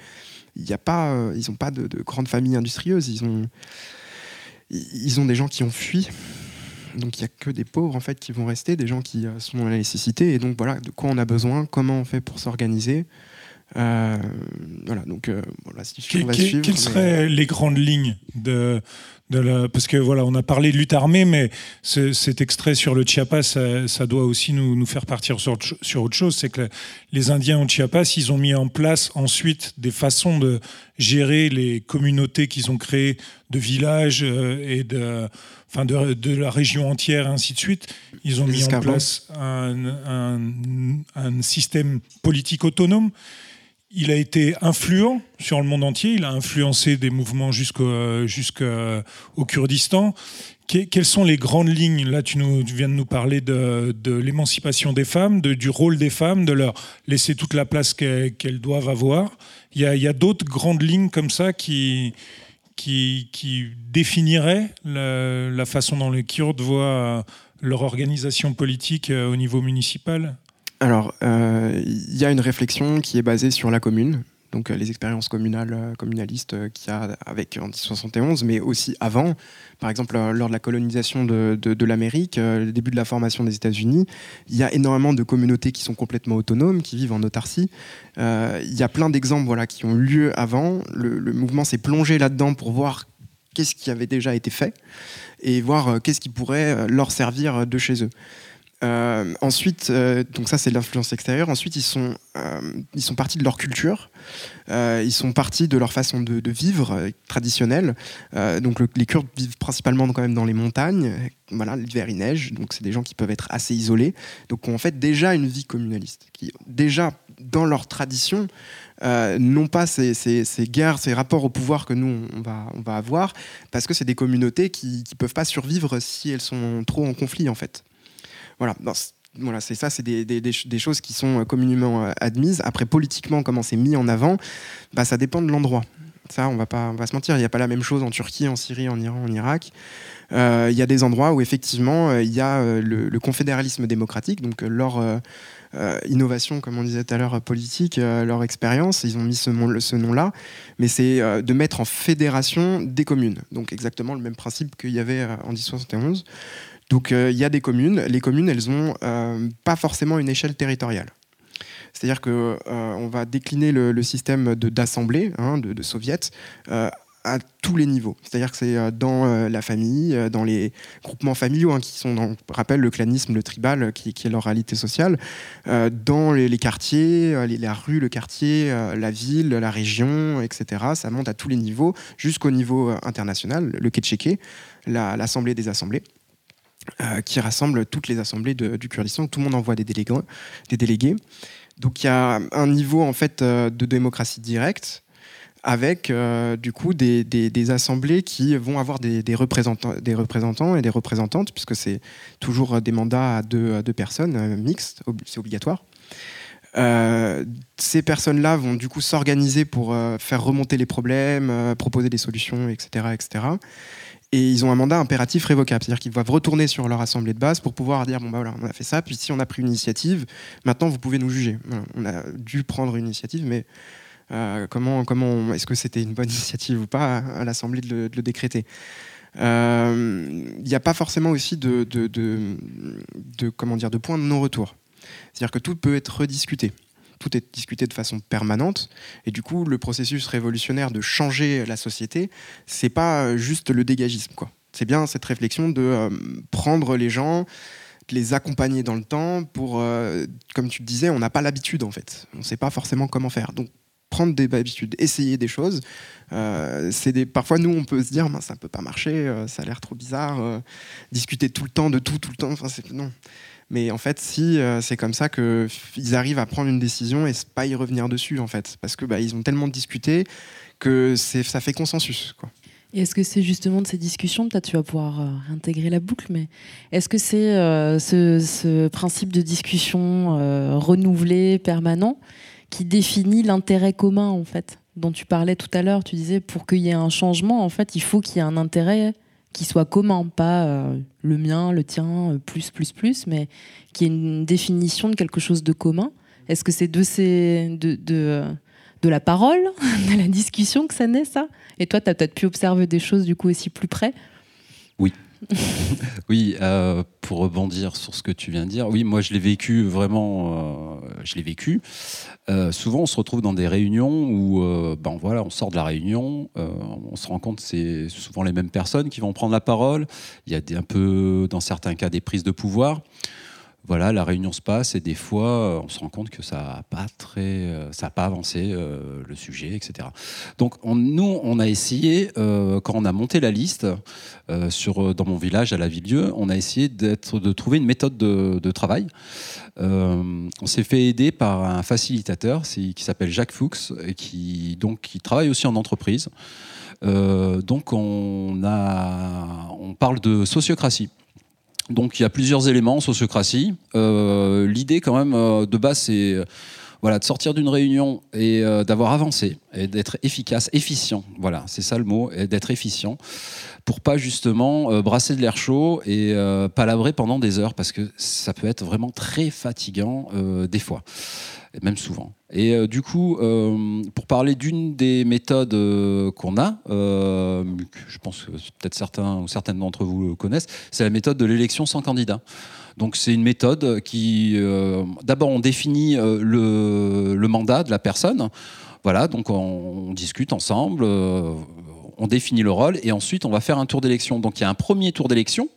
il y a pas, euh, ils n'ont pas de, de grandes familles industrieuses. Ils ont, ils ont des gens qui ont fui. Donc il n'y a que des pauvres en fait qui vont rester, des gens qui sont dans la nécessité. Et donc voilà, de quoi on a besoin, comment on fait pour s'organiser. Voilà, donc voilà, si Quelles seraient les grandes lignes de, parce que voilà, on a parlé de lutte armée, mais cet extrait sur le Chiapas, ça, doit aussi nous, faire partir sur, sur autre chose. C'est que les Indiens au Chiapas, ils ont mis en place ensuite des façons de gérer les communautés qu'ils ont créées de villages euh, et de, enfin de, de, la région entière, ainsi de suite. Ils ont mis en place un, un système politique autonome il a été influent sur le monde entier, il a influencé des mouvements jusqu'au Kurdistan. quelles sont les grandes lignes? Là, tu, viens de nous parler de, l'émancipation des femmes, du rôle des femmes, de leur laisser toute la place qu'elles doivent avoir. Il y a, d'autres grandes lignes comme ça qui, définiraient la, la, façon dont les Kurdes voient leur organisation politique euh, au niveau municipal? Alors, euh, il y a une réflexion qui est basée sur la commune, donc euh, les expériences communales, euh, communalistes qu'il y a avec en 1971, mais aussi avant. Par exemple, lors de la colonisation de, l'Amérique, le début de la formation des États-Unis, il y a énormément de communautés qui sont complètement autonomes, qui vivent en autarcie. il y a plein d'exemples voilà, qui ont eu lieu avant. Le, mouvement s'est plongé là-dedans pour voir qu'est-ce qui avait déjà été fait et voir qu'est-ce qui pourrait leur servir de chez eux. Euh, ensuite, euh, donc ça c'est l'influence extérieure. Ensuite, ils sont, euh, ils sont partis de leur culture, ils sont partis de leur façon de, vivre traditionnelle. donc les Kurdes vivent principalement quand même dans les montagnes. Voilà, l'hiver il neige, donc c'est des gens qui peuvent être assez isolés. Donc ont en fait déjà une vie communaliste, qui déjà dans leur tradition n'ont pas ces, guerres, ces rapports au pouvoir que nous on va, on va avoir, parce que c'est des communautés qui ne peuvent pas survivre si elles sont trop en conflit en fait. Voilà. voilà, c'est ça, c'est des, choses qui sont euh, communément euh, admises. Après, politiquement, comment c'est mis en avant, bah, ça dépend de l'endroit. Ça, on va pas, on va se mentir, il n'y a pas la même chose en Turquie, en Syrie, en Iran, en Irak. Euh, il y a des endroits où effectivement il y a le, confédéralisme démocratique, donc leur innovation, comme on disait tout à l'heure, politique, leur expérience, ils ont mis ce, ce nom-là, mais c'est de mettre en fédération des communes. Donc exactement le même principe qu'il y avait en 1071. Donc euh, il y a des communes. Les communes, elles n'ont euh, pas forcément une échelle territoriale. C'est-à-dire qu'on euh, va décliner le, système d'assemblée, hein, de, de soviets, à tous les niveaux. C'est-à-dire que c'est dans la famille, dans les groupements familiaux, hein, qui sont, dans, rappelle le clanisme, le tribal, qui, est leur réalité sociale, dans les, quartiers, la rue, le quartier, la ville, la région, etc. Ça monte à tous les niveaux, jusqu'au niveau international, le Ketcheke, l'Assemblée des assemblées. Euh, qui rassemble toutes les assemblées du Kurdistan. Tout le monde envoie des délégués. Des délégués. Donc il y a un niveau en fait euh, de démocratie directe avec euh, du coup des, assemblées qui vont avoir des, représentants, des représentants et des représentantes, puisque c'est toujours des mandats à deux, deux personnes, mixtes, c'est obligatoire. ces personnes-là vont du coup s'organiser pour faire remonter les problèmes, proposer des solutions, etc., etc. Et ils ont un mandat impératif révocable, c'est-à-dire qu'ils doivent retourner sur leur assemblée de base pour pouvoir dire bon bah voilà, on a fait ça, puis si on a pris une initiative, maintenant vous pouvez nous juger. on a dû prendre une initiative, mais euh, comment, comment est-ce que c'était une bonne initiative ou pas à, l'assemblée de, le décréter? Euh, Il n'y a pas forcément aussi de, de, de, comment dire de point de non-retour, c'est-à-dire que tout peut être rediscuté. Tout est discuté de façon permanente. Et du coup, le processus révolutionnaire de changer la société, c'est pas juste le dégagisme, quoi. C'est bien cette réflexion de euh, prendre les gens, de les accompagner dans le temps pour, euh, comme tu le disais, on n'a pas l'habitude en fait. On ne sait pas forcément comment faire. Donc prendre des habitudes, essayer des choses. Euh, c'est des, parfois, nous, on peut se dire, ça ne peut pas marcher, ça a l'air trop bizarre, discuter tout le temps de tout, tout le temps. Enfin, non. Mais en fait, si c'est comme ça qu'ils arrivent à prendre une décision et pas y revenir dessus, en fait, parce que bah, ils ont tellement discuté que ça fait consensus. Quoi. Est-ce que c'est justement de ces discussions, peut-être tu vas pouvoir euh, intégrer la boucle, mais est-ce que c'est euh, ce, principe de discussion euh, renouvelé, permanent, qui définit l'intérêt commun, en fait, dont tu parlais tout à l'heure? Tu disais, pour qu'il y ait un changement, en fait, il faut qu'il y ait un intérêt qui soit commun, pas le mien, le tien, plus, plus, plus, mais qui ait une définition de quelque chose de commun. Est-ce que c'est de, de la parole, de la discussion que ça naît, ça? Et toi, tu as peut-être pu observer des choses du coup aussi plus près? Oui. Oui, euh, pour rebondir sur ce que tu viens de dire, oui, moi je l'ai vécu vraiment, euh, je l'ai vécu. Euh, souvent, on se retrouve dans des réunions où, ben voilà, on sort de la réunion, on se rend compte que c'est souvent les mêmes personnes qui vont prendre la parole. Il y a des, un peu, dans certains cas, des prises de pouvoir voilà, la réunion se passe et des fois, euh, on se rend compte que ça n'a pas très, euh, ça pas avancé euh, le sujet, etc. Donc nous, on a essayé quand on a monté la liste sur dans mon village à la Villedieu, on a essayé d'être, de trouver une méthode de, travail. on s'est fait aider par un facilitateur qui s'appelle Jacques Fuchs et qui donc qui travaille aussi en entreprise. donc on a, on parle de sociocratie. Donc il y a plusieurs éléments en sociocratie. Euh, l'idée quand même euh, de base c'est euh, voilà, de sortir d'une réunion et d'avoir avancé et d'être efficace, efficient. Voilà, c'est ça le mot, d'être efficient pour pas justement brasser de l'air chaud et palabrer pendant des heures parce que ça peut être vraiment très fatigant des fois et même souvent. Et euh, du coup, euh, pour parler d'une des méthodes euh, qu'on a, je pense que peut-être certains ou certaines d'entre vous connaissent, c'est la méthode de l'élection sans candidat. Donc c'est une méthode qui, d'abord, on définit le, le, mandat de la personne. Voilà, donc on, discute ensemble, on définit le rôle, et ensuite on va faire un tour d'élection. Donc il y a un premier tour d'élection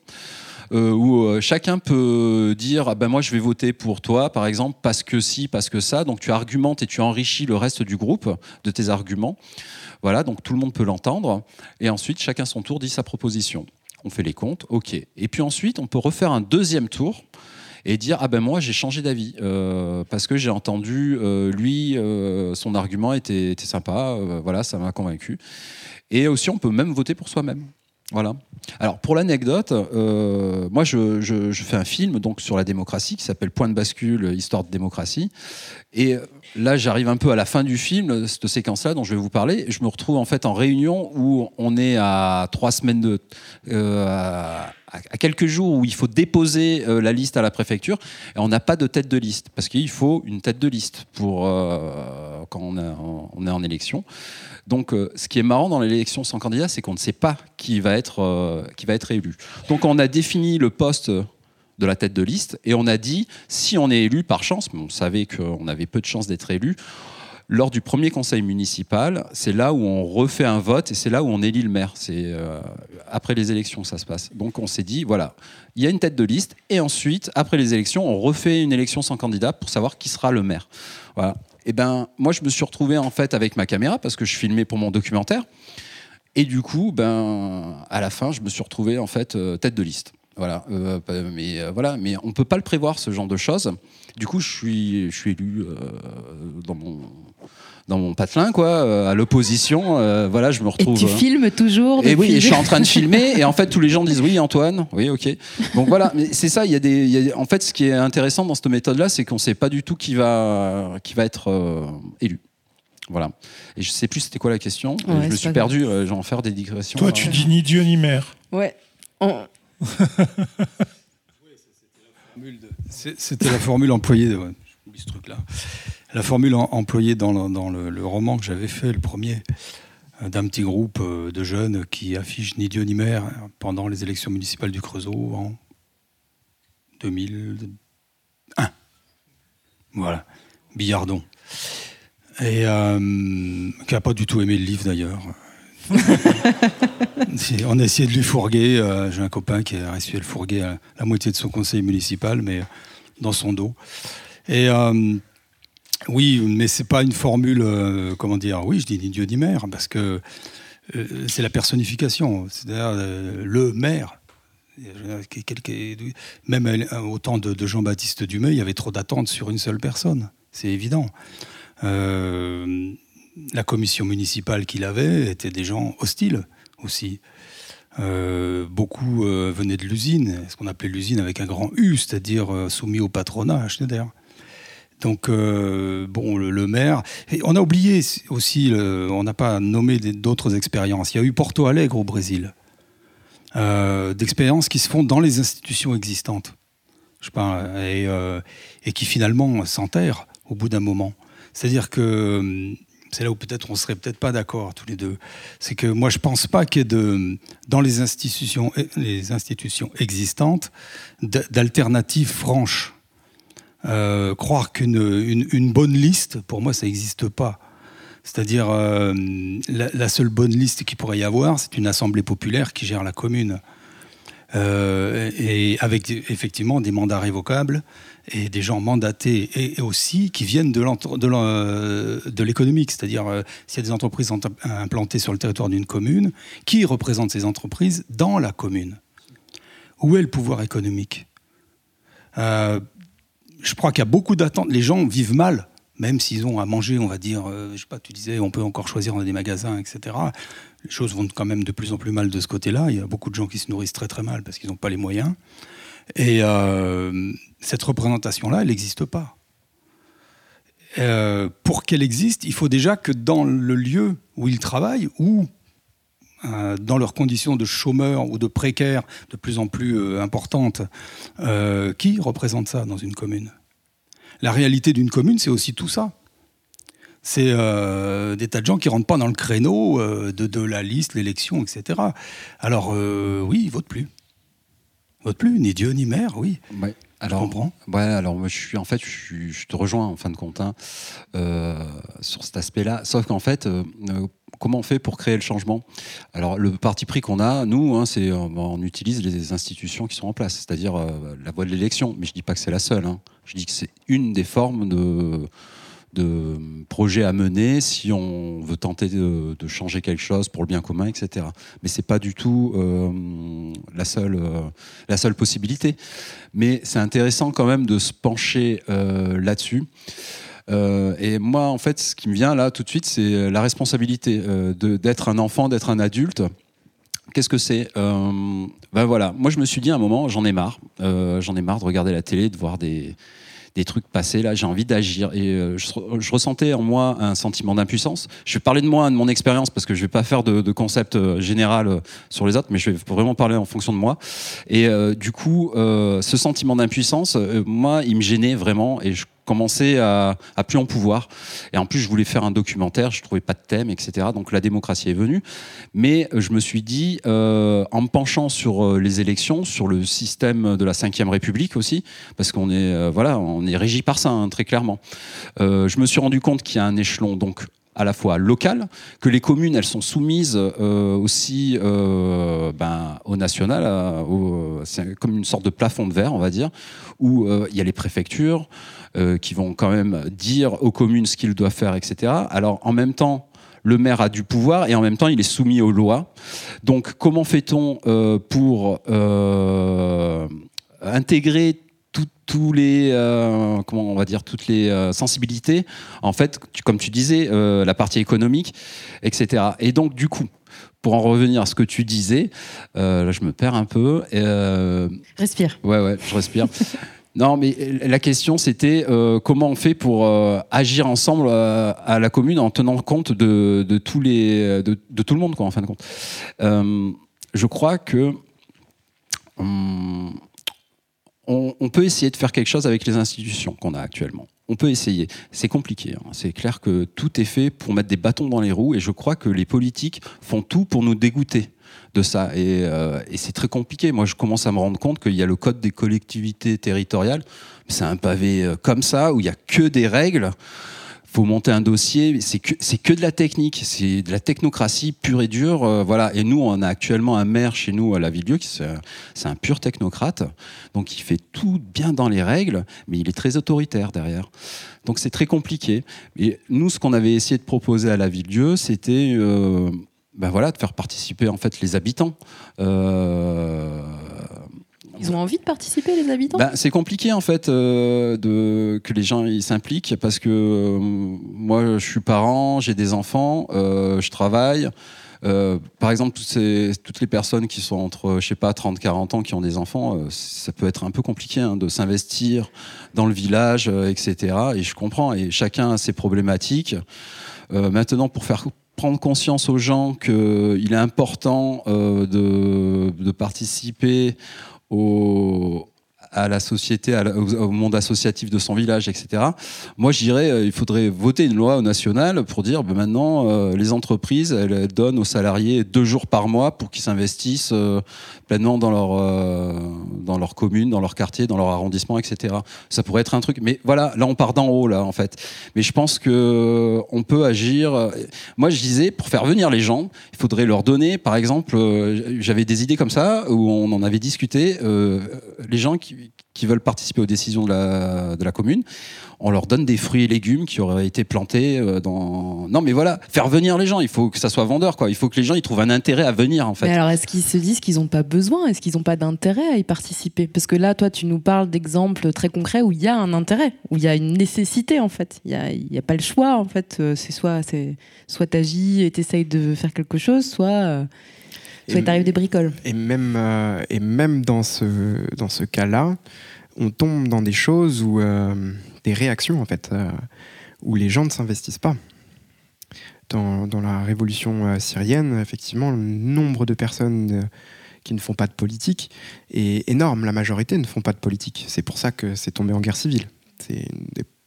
euh, où euh, chacun peut dire ah ben moi je vais voter pour toi par exemple parce que si parce que ça donc tu argumentes et tu enrichis le reste du groupe de tes arguments voilà donc tout le monde peut l'entendre et ensuite chacun son tour dit sa proposition on fait les comptes ok et puis ensuite on peut refaire un deuxième tour et dire ah ben moi j'ai changé d'avis euh, parce que j'ai entendu lui son argument était, était sympa voilà ça m'a convaincu et aussi on peut même voter pour soi-même voilà. Alors pour l'anecdote, euh, moi je, fais un film donc sur la démocratie qui s'appelle Point de bascule, histoire de démocratie. Et là j'arrive un peu à la fin du film, cette séquence-là dont je vais vous parler. Je me retrouve en fait en réunion où on est à trois semaines de, euh, à, quelques jours où il faut déposer euh, la liste à la préfecture et on n'a pas de tête de liste parce qu'il faut une tête de liste pour quand on, on est en élection. Donc, euh, ce qui est marrant dans l'élection sans candidat, c'est qu'on ne sait pas qui va être, euh, qui va être élu. Donc, on a défini le poste de la tête de liste et on a dit si on est élu par chance, mais on savait qu'on avait peu de chances d'être élu. Lors du premier conseil municipal, c'est là où on refait un vote et c'est là où on élit le maire. C'est euh, après les élections ça se passe. Donc on s'est dit, voilà, il y a une tête de liste et ensuite, après les élections, on refait une élection sans candidat pour savoir qui sera le maire. Voilà et eh ben moi je me suis retrouvé en fait avec ma caméra parce que je filmais pour mon documentaire. Et du coup, ben à la fin, je me suis retrouvé en fait euh, tête de liste. Voilà, euh, mais euh, voilà, mais on peut pas le prévoir ce genre de choses. Du coup, je suis, je suis élu dans mon dans mon patelin, quoi, euh, à l'opposition. Euh, voilà, je me retrouve. Et tu filmes toujours. Et oui, je suis en train de filmer. Et en fait, tous les gens disent oui, Antoine. Oui, ok. Donc voilà, mais c'est ça. Il y a des. en fait, ce qui est intéressant dans cette méthode-là, c'est qu'on ne sait pas du tout qui va qui va être euh, élu. Voilà. Et je sais plus c'était quoi la question. je me suis perdu. Euh, J'en faire des digressions. Toi, tu dis ni Dieu ni mère. Ouais. C'était la formule employée. Ce truc-là la formule employée dans, le, roman que j'avais fait, le premier, euh, d'un petit groupe euh, de jeunes qui affichent ni Dieu ni mère pendant les élections municipales du Creusot en 2001. Voilà. Billardon. Et qui n'a pas du tout aimé le livre d'ailleurs. on a essayé de lui fourguer. J'ai un copain qui a essayé de fourguer la moitié de son conseil municipal, mais dans son dos. Et oui, mais c'est pas une formule, euh, comment dire, oui, je dis ni Dieu ni mère, parce que euh, c'est la personnification, c'est-à-dire euh, le maire. Même au temps de, Jean-Baptiste Dumay, il y avait trop d'attentes sur une seule personne, c'est évident. la commission municipale qu'il avait était des gens hostiles aussi. beaucoup venaient de l'usine, ce qu'on appelait l'usine avec un grand U, c'est-à-dire soumis au patronat Schneider. Donc, euh, bon, le, maire. on a oublié aussi, on n'a pas nommé d'autres expériences. Il y a eu Porto Alegre au Brésil, euh, d'expériences qui se font dans les institutions existantes, je et, euh, et qui finalement s'enterrent au bout d'un moment. C'est-à-dire que c'est là où peut-être on serait peut-être pas d'accord tous les deux. C'est que moi je pense pas qu'il y ait de, dans les institutions, les institutions existantes d'alternatives franches euh, croire qu'une une, bonne liste, pour moi, ça n'existe pas. C'est-à-dire, euh, la, seule bonne liste qu'il pourrait y avoir, c'est une assemblée populaire qui gère la commune. Euh, et avec effectivement des mandats révocables et des gens mandatés et, aussi qui viennent de l'économique. C'est-à-dire, s'il y a des entreprises implantées sur le territoire d'une commune, qui représente ces entreprises dans la commune? Où est le pouvoir économique? Je crois qu'il y a beaucoup d'attentes. Les gens vivent mal, même s'ils ont à manger, on va dire, euh, je sais pas, tu disais, on peut encore choisir dans des magasins, etc. Les choses vont quand même de plus en plus mal de ce côté-là. Il y a beaucoup de gens qui se nourrissent très très mal parce qu'ils n'ont pas les moyens. Et euh, cette représentation-là, elle n'existe pas. Euh, pour qu'elle existe, il faut déjà que dans le lieu où ils travaillent, ou dans leurs conditions de chômeurs ou de précaires de plus en plus euh, importantes, euh, qui représente ça dans une commune? La réalité d'une commune, c'est aussi tout ça. C'est euh, des tas de gens qui rentrent pas dans le créneau de, la liste, l'élection, etc. Alors oui, ils votent plus. Votent plus, ni Dieu ni mère, oui. Alors, ouais, alors moi, je suis en fait, je, te rejoins en fin de compte hein, sur cet aspect-là. Sauf qu'en fait, comment on fait pour créer le changement? Alors le parti pris qu'on a, nous, hein, c'est euh, on utilise les institutions qui sont en place, c'est-à-dire euh, la voie de l'élection. Mais je dis pas que c'est la seule. Hein. Je dis que c'est une des formes de de projets à mener si on veut tenter de, changer quelque chose pour le bien commun, etc. Mais c'est pas du tout euh, la seule la seule possibilité. Mais c'est intéressant quand même de se pencher là-dessus. Euh, et moi, en fait, ce qui me vient là tout de suite, c'est la responsabilité euh, d'être un enfant, d'être un adulte. Qu'est-ce que c'est euh, Ben voilà, moi je me suis dit à un moment, j'en ai marre. j'en ai marre de regarder la télé, de voir des, des trucs passés. Là, j'ai envie d'agir. Et je, ressentais en moi un sentiment d'impuissance. Je vais parler de moi, de mon expérience, parce que je vais pas faire de, concept général sur les autres, mais je vais vraiment parler en fonction de moi. Et du coup, ce sentiment d'impuissance, moi, il me gênait vraiment. Et je commençais à, plus en pouvoir. Et en plus, je voulais faire un documentaire, je trouvais pas de thème, etc. Donc la démocratie est venue. Mais euh, je me suis dit, euh, en me penchant sur euh, les élections, sur le système de la Ve République aussi, parce qu'on est, voilà, on est régi par ça, hein, très clairement. je me suis rendu compte qu'il y a un échelon donc à la fois local, que les communes, elles sont soumises aussi ben, au national, comme une sorte de plafond de verre, on va dire, où il y a les préfectures, euh, qui vont quand même dire aux communes ce qu'ils doivent faire, etc. Alors en même temps, le maire a du pouvoir et en même temps il est soumis aux lois. Donc comment fait-on euh, pour euh, intégrer tous les comment on va dire toutes les sensibilités? En fait comme tu disais la partie économique etc et donc du coup pour en revenir à ce que tu disais là je me perds un peu respire ouais ouais je respire Non, mais la question c'était euh, comment on fait pour euh, agir ensemble euh, à la commune en tenant compte de, tous les, de, tout le monde, quoi, en fin de compte. je crois que hum, on, peut essayer de faire quelque chose avec les institutions qu'on a actuellement. on peut essayer. C'est compliqué. Hein. C'est clair que tout est fait pour mettre des bâtons dans les roues et je crois que les politiques font tout pour nous dégoûter de ça. Et, euh, et c'est très compliqué. Moi, je commence à me rendre compte qu'il y a le code des collectivités territoriales. C'est un pavé euh, comme ça, où il n'y a que des règles faut monter un dossier, c'est que, que de la technique, c'est de la technocratie pure et dure. Euh, voilà. Et nous, on a actuellement un maire chez nous à la Ville-Dieu, qui c'est un pur technocrate, donc il fait tout bien dans les règles, mais il est très autoritaire derrière. Donc c'est très compliqué. Et nous, ce qu'on avait essayé de proposer à la Ville-Dieu, c'était ben voilà, de faire participer en fait les habitants. Euh, ils ont envie de participer, les habitants? Ben, C'est compliqué, en fait, euh, de, que les gens s'impliquent, parce que euh, moi, je suis parent, j'ai des enfants, je travaille. par exemple, toutes, ces, toutes, les personnes qui sont entre, je sais pas, 30, 40 ans, qui ont des enfants, ça peut être un peu compliqué hein, de s'investir dans le village, etc. Et je comprends, et chacun a ses problématiques. maintenant, pour faire prendre conscience aux gens qu'il est important de, de, participer au, à la société, au monde associatif de son village, etc. Moi, je dirais, euh, il faudrait voter une loi nationale pour dire, ben maintenant, euh, les entreprises, elles, donnent aux salariés deux jours par mois pour qu'ils s'investissent euh, pleinement dans leur, dans leur commune, dans leur quartier, dans leur arrondissement, etc. Ça pourrait être un truc. Mais voilà, là, on part d'en haut, là, en fait. Mais je pense que on peut agir. Moi, je disais, pour faire venir les gens, il faudrait leur donner, par exemple, j'avais des idées comme ça où on en avait discuté. les gens qui qui veulent participer aux décisions de la, de la, commune, on leur donne des fruits et légumes qui auraient été plantés euh, dans. Non, mais voilà, faire venir les gens. Il faut que ça soit vendeur, quoi. Il faut que les gens ils trouvent un intérêt à venir, en fait. Mais alors, est-ce qu'ils se disent qu'ils n'ont pas besoin? Est-ce qu'ils n'ont pas d'intérêt à y participer? Parce que là, toi, tu nous parles d'exemples très concrets où il y a un intérêt, où il y a une nécessité, en fait. Il n'y a, a, pas le choix, en fait. Euh, c'est soit, soit t'agis et t'essayes de faire quelque chose, soit. Euh, soit t'arrives des bricoles. Et même, et même dans ce, dans ce cas-là, on tombe dans des choses où euh, des réactions en fait, euh, où les gens ne s'investissent pas. Dans, la révolution euh, syrienne, effectivement, le nombre de personnes qui ne font pas de politique est énorme. La majorité ne font pas de politique. C'est pour ça que c'est tombé en guerre civile. C'est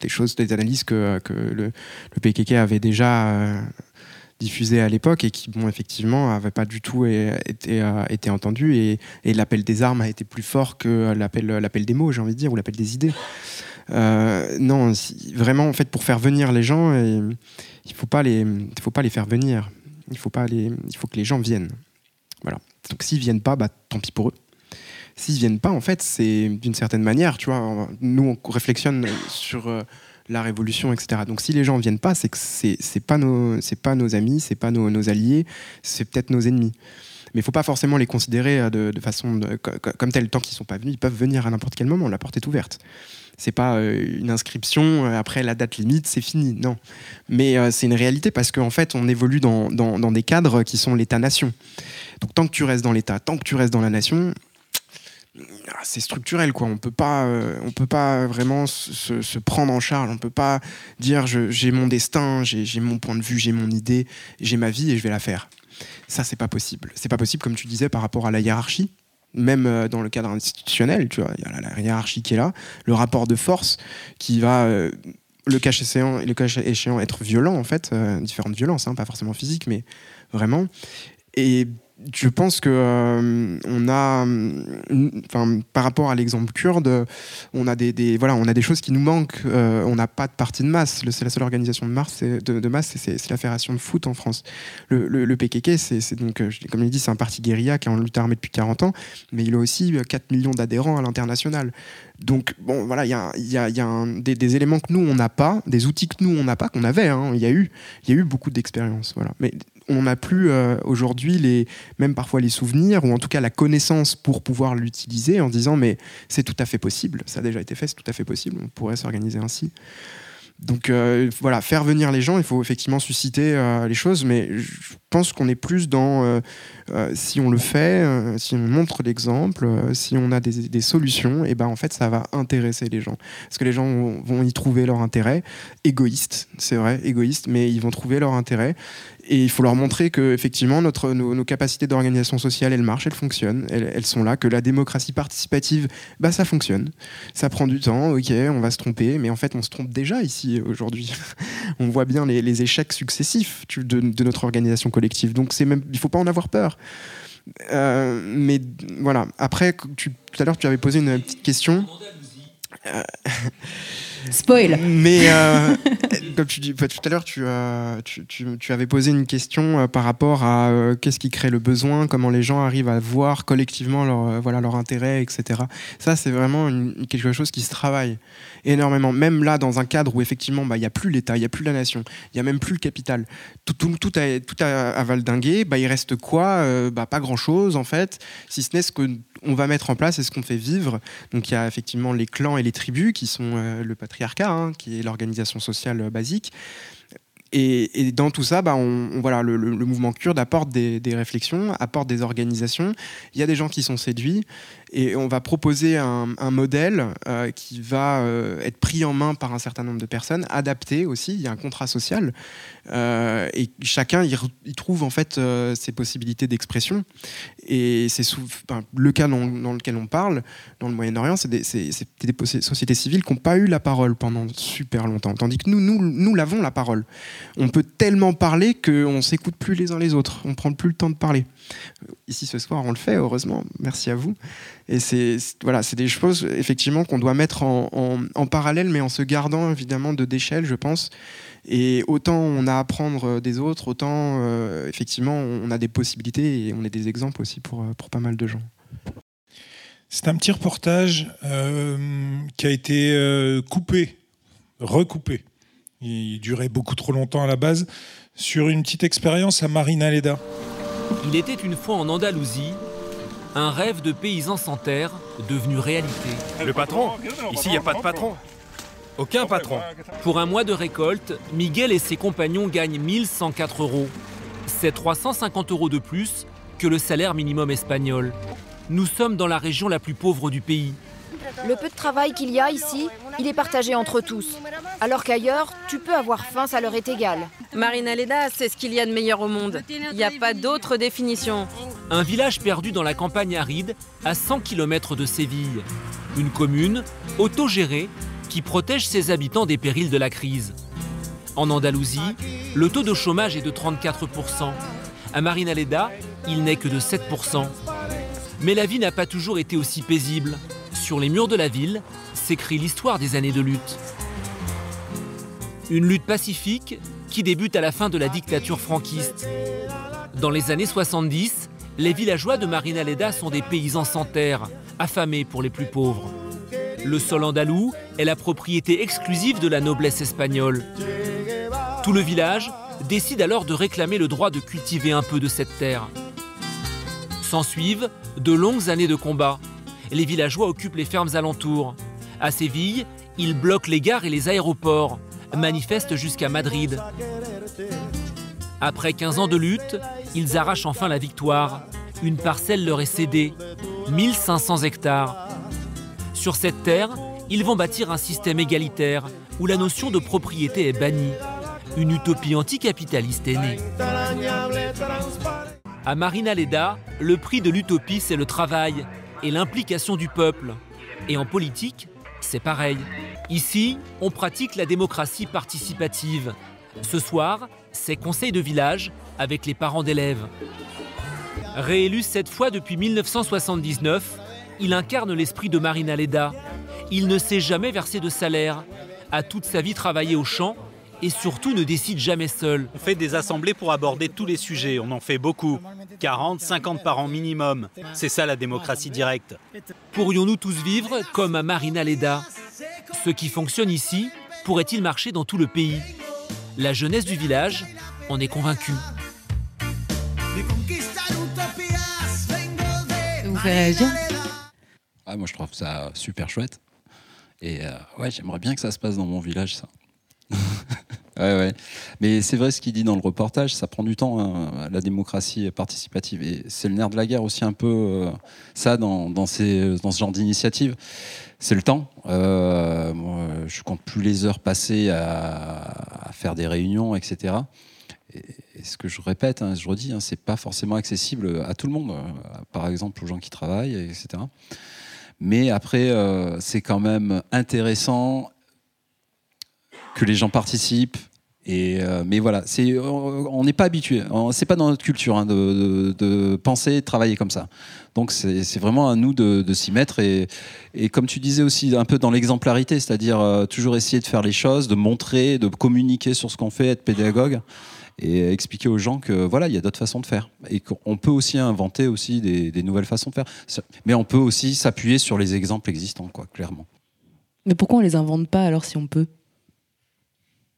des, choses, des analyses que, le, le, PKK avait déjà diffusé à l'époque et qui, bon, effectivement, n'avaient pas du tout été, euh, été entendus. Et, l'appel des armes a été plus fort que l'appel des mots, j'ai envie de dire, ou l'appel des idées. Euh, non, vraiment, en fait, pour faire venir les gens, il ne faut, pas les, faut pas les faire venir. Il faut, pas les, il faut que les gens viennent. Voilà. Donc s'ils viennent pas, bah, tant pis pour eux. S'ils viennent pas, en fait, c'est d'une certaine manière, tu vois, nous, on réflexionne sur... La révolution, etc. Donc si les gens viennent pas, c'est que c'est, pas nos pas nos amis, c'est pas nos, nos alliés, c'est peut-être nos ennemis. Mais il faut pas forcément les considérer euh, de, façon comme tel. Tant qu'ils sont pas venus, ils peuvent venir à n'importe quel moment. La porte est ouverte. C'est pas euh, une inscription euh, après la date limite, c'est fini. Non. Mais c'est une réalité parce qu'en fait, on évolue dans, dans, des cadres qui sont l'État-nation. Donc tant que tu restes dans l'État, tant que tu restes dans la nation, c'est structurel quoi. On peut pas euh, on peut pas vraiment se, prendre en charge. On peut pas dire j'ai mon destin j'ai mon point de vue j'ai mon idée j'ai ma vie et je vais la faire. Ça c'est pas possible. C'est pas possible comme tu disais par rapport à la hiérarchie. Même euh, dans le cadre institutionnel tu vois il y a la, hiérarchie qui est là le rapport de force qui va euh, le cas échéant le échéant être violent en fait différentes violences hein, pas forcément physiques mais vraiment. Et je pense que euh, a, enfin, par rapport à l'exemple kurde, on a des, voilà, on a des choses qui nous manquent. Euh, on n'a pas de parti de masse. C'est la seule organisation de, masse, c'est la fédération de foot en France. Le, PKK, c'est donc, euh, comme il dit, c'est un parti guérilla qui est en lutte armée depuis 40 ans, mais il a aussi 4 millions d'adhérents à l'international. Donc, bon, voilà, il y a, des, éléments que nous, on n'a pas, des outils que nous, on n'a pas, qu'on avait. Hein. Il y, a eu, y a eu beaucoup d'expériences. Voilà. Mais on n'a plus euh, aujourd'hui les même parfois les souvenirs ou en tout cas la connaissance pour pouvoir l'utiliser en disant mais c'est tout à fait possible, ça a déjà été fait, c'est tout à fait possible, on pourrait s'organiser ainsi. Donc euh, voilà, faire venir les gens, il faut effectivement susciter euh, les choses, mais je pense qu'on est plus dans si on le fait, si on montre l'exemple, si on a des, solutions, et ben en fait ça va intéresser les gens, parce que les gens vont, vont y trouver leur intérêt, égoïste, c'est vrai, égoïste, mais ils vont trouver leur intérêt Et il faut leur montrer que effectivement notre, nos, capacités d'organisation sociale, elles marchent, elles fonctionnent, elles, sont là, que la démocratie participative, bah, ça fonctionne. Ça prend du temps, ok, on va se tromper, mais en fait on se trompe déjà ici aujourd'hui. on voit bien les, échecs successifs de, notre organisation collective. Donc c'est même, il faut pas en avoir peur. Euh, mais voilà, après, tout à l'heure tu avais posé une petite question. Spoil. Mais euh, comme tu dis, bah, tout à l'heure, tu, euh, tu, tu, avais posé une question euh, par rapport à qu'est-ce qui crée le besoin, comment les gens arrivent à voir collectivement leur, voilà, leur intérêt, etc. Ça, c'est vraiment quelque chose qui se travaille énormément. Même là, dans un cadre où effectivement, bah, il n'y a plus l'État, il n'y a plus la nation, il n'y a même plus le capital. Tout, tout, tout, a, tout a, valdingué. Bah, il reste quoi? Bah, Pas grand-chose, en fait, si ce n'est ce qu'on va mettre en place et ce qu'on fait vivre. Donc, il y a effectivement les clans et les tribus qui sont le patrimoine Hein, qui est l'organisation sociale euh, basique. Et, dans tout ça, bah, on, voilà, le, mouvement kurde apporte des, réflexions, apporte des organisations. Il y a des gens qui sont séduits et on va proposer un, modèle euh, qui va euh, être pris en main par un certain nombre de personnes, adapté aussi. Il y a un contrat social euh, et chacun y, trouve en fait ses possibilités d'expression. Et c'est le cas dans, lequel on parle dans le Moyen-Orient, c'est des, sociétés civiles qui n'ont pas eu la parole pendant super longtemps, tandis que nous, nous, nous l'avons la parole. On peut tellement parler qu'on s'écoute plus les uns les autres, on prend plus le temps de parler. Ici ce soir, on le fait, heureusement. Merci à vous. Et c'est voilà, c'est des choses effectivement qu'on doit mettre en, parallèle, mais en se gardant évidemment de d'échelle, je pense. Et autant on a à apprendre des autres, autant euh, effectivement on a des possibilités et on est des exemples aussi pour, euh, pour pas mal de gens. C'est un petit reportage euh, qui a été coupé, recoupé. Il durait beaucoup trop longtemps à la base sur une petite expérience à Marina Leda. Il était une fois en Andalousie un rêve de paysan sans terre devenu réalité. Le patron Ici, il n'y a pas de patron. Aucun patron. Pour un mois de récolte, Miguel et ses compagnons gagnent 1104 euros. C'est 350 euros de plus que le salaire minimum espagnol. Nous sommes dans la région la plus pauvre du pays. Le peu de travail qu'il y a ici, il est partagé entre tous. Alors qu'ailleurs, tu peux avoir faim, ça leur est égal. Marina Leda, c'est ce qu'il y a de meilleur au monde. Il n'y a pas d'autre définition. Un village perdu dans la campagne aride, à 100 km de Séville. Une commune autogérée qui protège ses habitants des périls de la crise. En Andalousie, le taux de chômage est de 34%. À Marina Leda, il n'est que de 7%. Mais la vie n'a pas toujours été aussi paisible. Sur les murs de la ville s'écrit l'histoire des années de lutte. Une lutte pacifique qui débute à la fin de la dictature franquiste. Dans les années 70, les villageois de Marinaleda sont des paysans sans terre, affamés pour les plus pauvres. Le sol andalou est la propriété exclusive de la noblesse espagnole. Tout le village décide alors de réclamer le droit de cultiver un peu de cette terre. S'ensuivent de longues années de combat les villageois occupent les fermes alentours. À Séville, ils bloquent les gares et les aéroports, manifestent jusqu'à Madrid. Après 15 ans de lutte, ils arrachent enfin la victoire. Une parcelle leur est cédée, 1500 hectares. Sur cette terre, ils vont bâtir un système égalitaire où la notion de propriété est bannie. Une utopie anticapitaliste est née. À Marina Leda, le prix de l'utopie, c'est le travail, et l'implication du peuple. Et en politique, c'est pareil. Ici, on pratique la démocratie participative. Ce soir, c'est conseil de village avec les parents d'élèves. Réélu sept fois depuis 1979, il incarne l'esprit de Marina Leda. Il ne s'est jamais versé de salaire, a toute sa vie travaillé au champ et surtout ne décide jamais seul. On fait des assemblées pour aborder tous les sujets, on en fait beaucoup. 40, 50 par an minimum. C'est ça la démocratie directe. Pourrions-nous tous vivre comme à Marina Leda? Ce qui fonctionne ici pourrait-il marcher dans tout le pays? La jeunesse du village en est convaincue. Vous réagir? Ah, Moi je trouve ça super chouette. Et euh, ouais, j'aimerais bien que ça se passe dans mon village, ça. ouais, ouais. Mais c'est vrai ce qu'il dit dans le reportage, ça prend du temps, hein, la démocratie participative. Et c'est le nerf de la guerre aussi un peu, euh, ça, dans, ces, dans ce genre d'initiative. C'est le temps. Euh, moi, je compte plus les heures passées à, faire des réunions, etc. ce que je répète, hein, je redis, hein, c'est pas forcément accessible à tout le monde, par exemple aux gens qui travaillent, etc. Mais après, c'est quand même intéressant que les gens participent, et euh, mais voilà, c'est, on n'est pas habitué, c'est pas dans notre culture hein, de, penser, de travailler comme ça. Donc c'est, vraiment à nous de, s'y mettre et, et, comme tu disais aussi un peu dans l'exemplarité, c'est-à-dire euh, toujours essayer de faire les choses, de montrer, de communiquer sur ce qu'on fait, être pédagogue et expliquer aux gens que voilà, il y a d'autres façons de faire et qu'on peut aussi inventer aussi des, des nouvelles façons de faire. Mais on peut aussi s'appuyer sur les exemples existants, quoi, clairement. Mais pourquoi on les invente pas alors si on peut?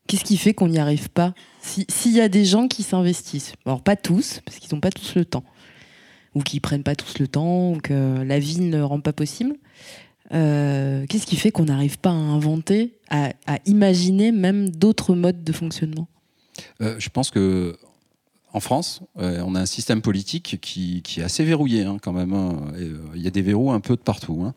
Qu'est-ce qui fait qu'on n'y arrive pas S'il y a des gens qui s'investissent, alors pas tous, parce qu'ils n'ont pas tous le temps, ou qui prennent pas tous le temps, ou que la vie ne rend pas possible, euh, qu'est-ce qui fait qu'on n'arrive pas à inventer, à, imaginer même d'autres modes de fonctionnement? Euh, Je pense que en France, euh, on a un système politique qui, est assez verrouillé hein, quand même. Hein. Il y a des verrous un peu de partout. Hein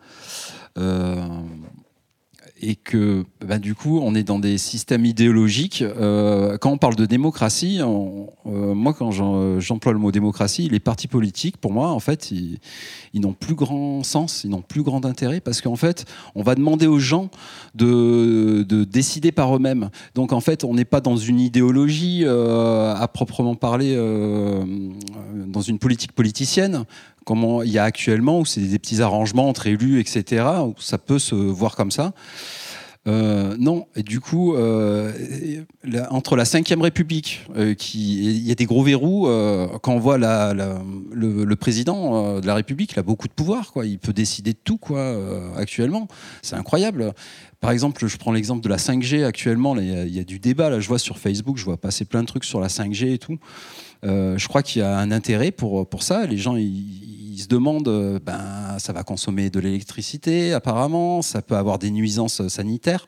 et que bah, du coup on est dans des systèmes idéologiques. Euh, quand on parle de démocratie, euh, moi quand j'emploie le mot démocratie, les partis politiques, pour moi, en fait, ils, n'ont plus grand sens, ils n'ont plus grand intérêt parce qu'en fait, on va demander aux gens de, décider par eux-mêmes. Donc en fait, on n'est pas dans une idéologie euh, à proprement parler, dans une politique politicienne comme il y a actuellement, où c'est des petits arrangements entre élus, etc., où ça peut se voir comme ça. Euh, non, et du coup, euh, entre la Ve République, euh, qui, il y a des gros verrous. quand on voit le, président de la République, il a beaucoup de pouvoir, quoi. Il peut décider de tout, quoi. actuellement, c'est incroyable. Par exemple, je prends l'exemple de la 5G. Actuellement, il y, a du débat. Là, je vois sur Facebook, je vois passer plein de trucs sur la 5G et tout. je crois qu'il y a un intérêt pour, pour ça. Les gens, se demandent, euh, ben, ça va consommer de l'électricité apparemment, ça peut avoir des nuisances sanitaires.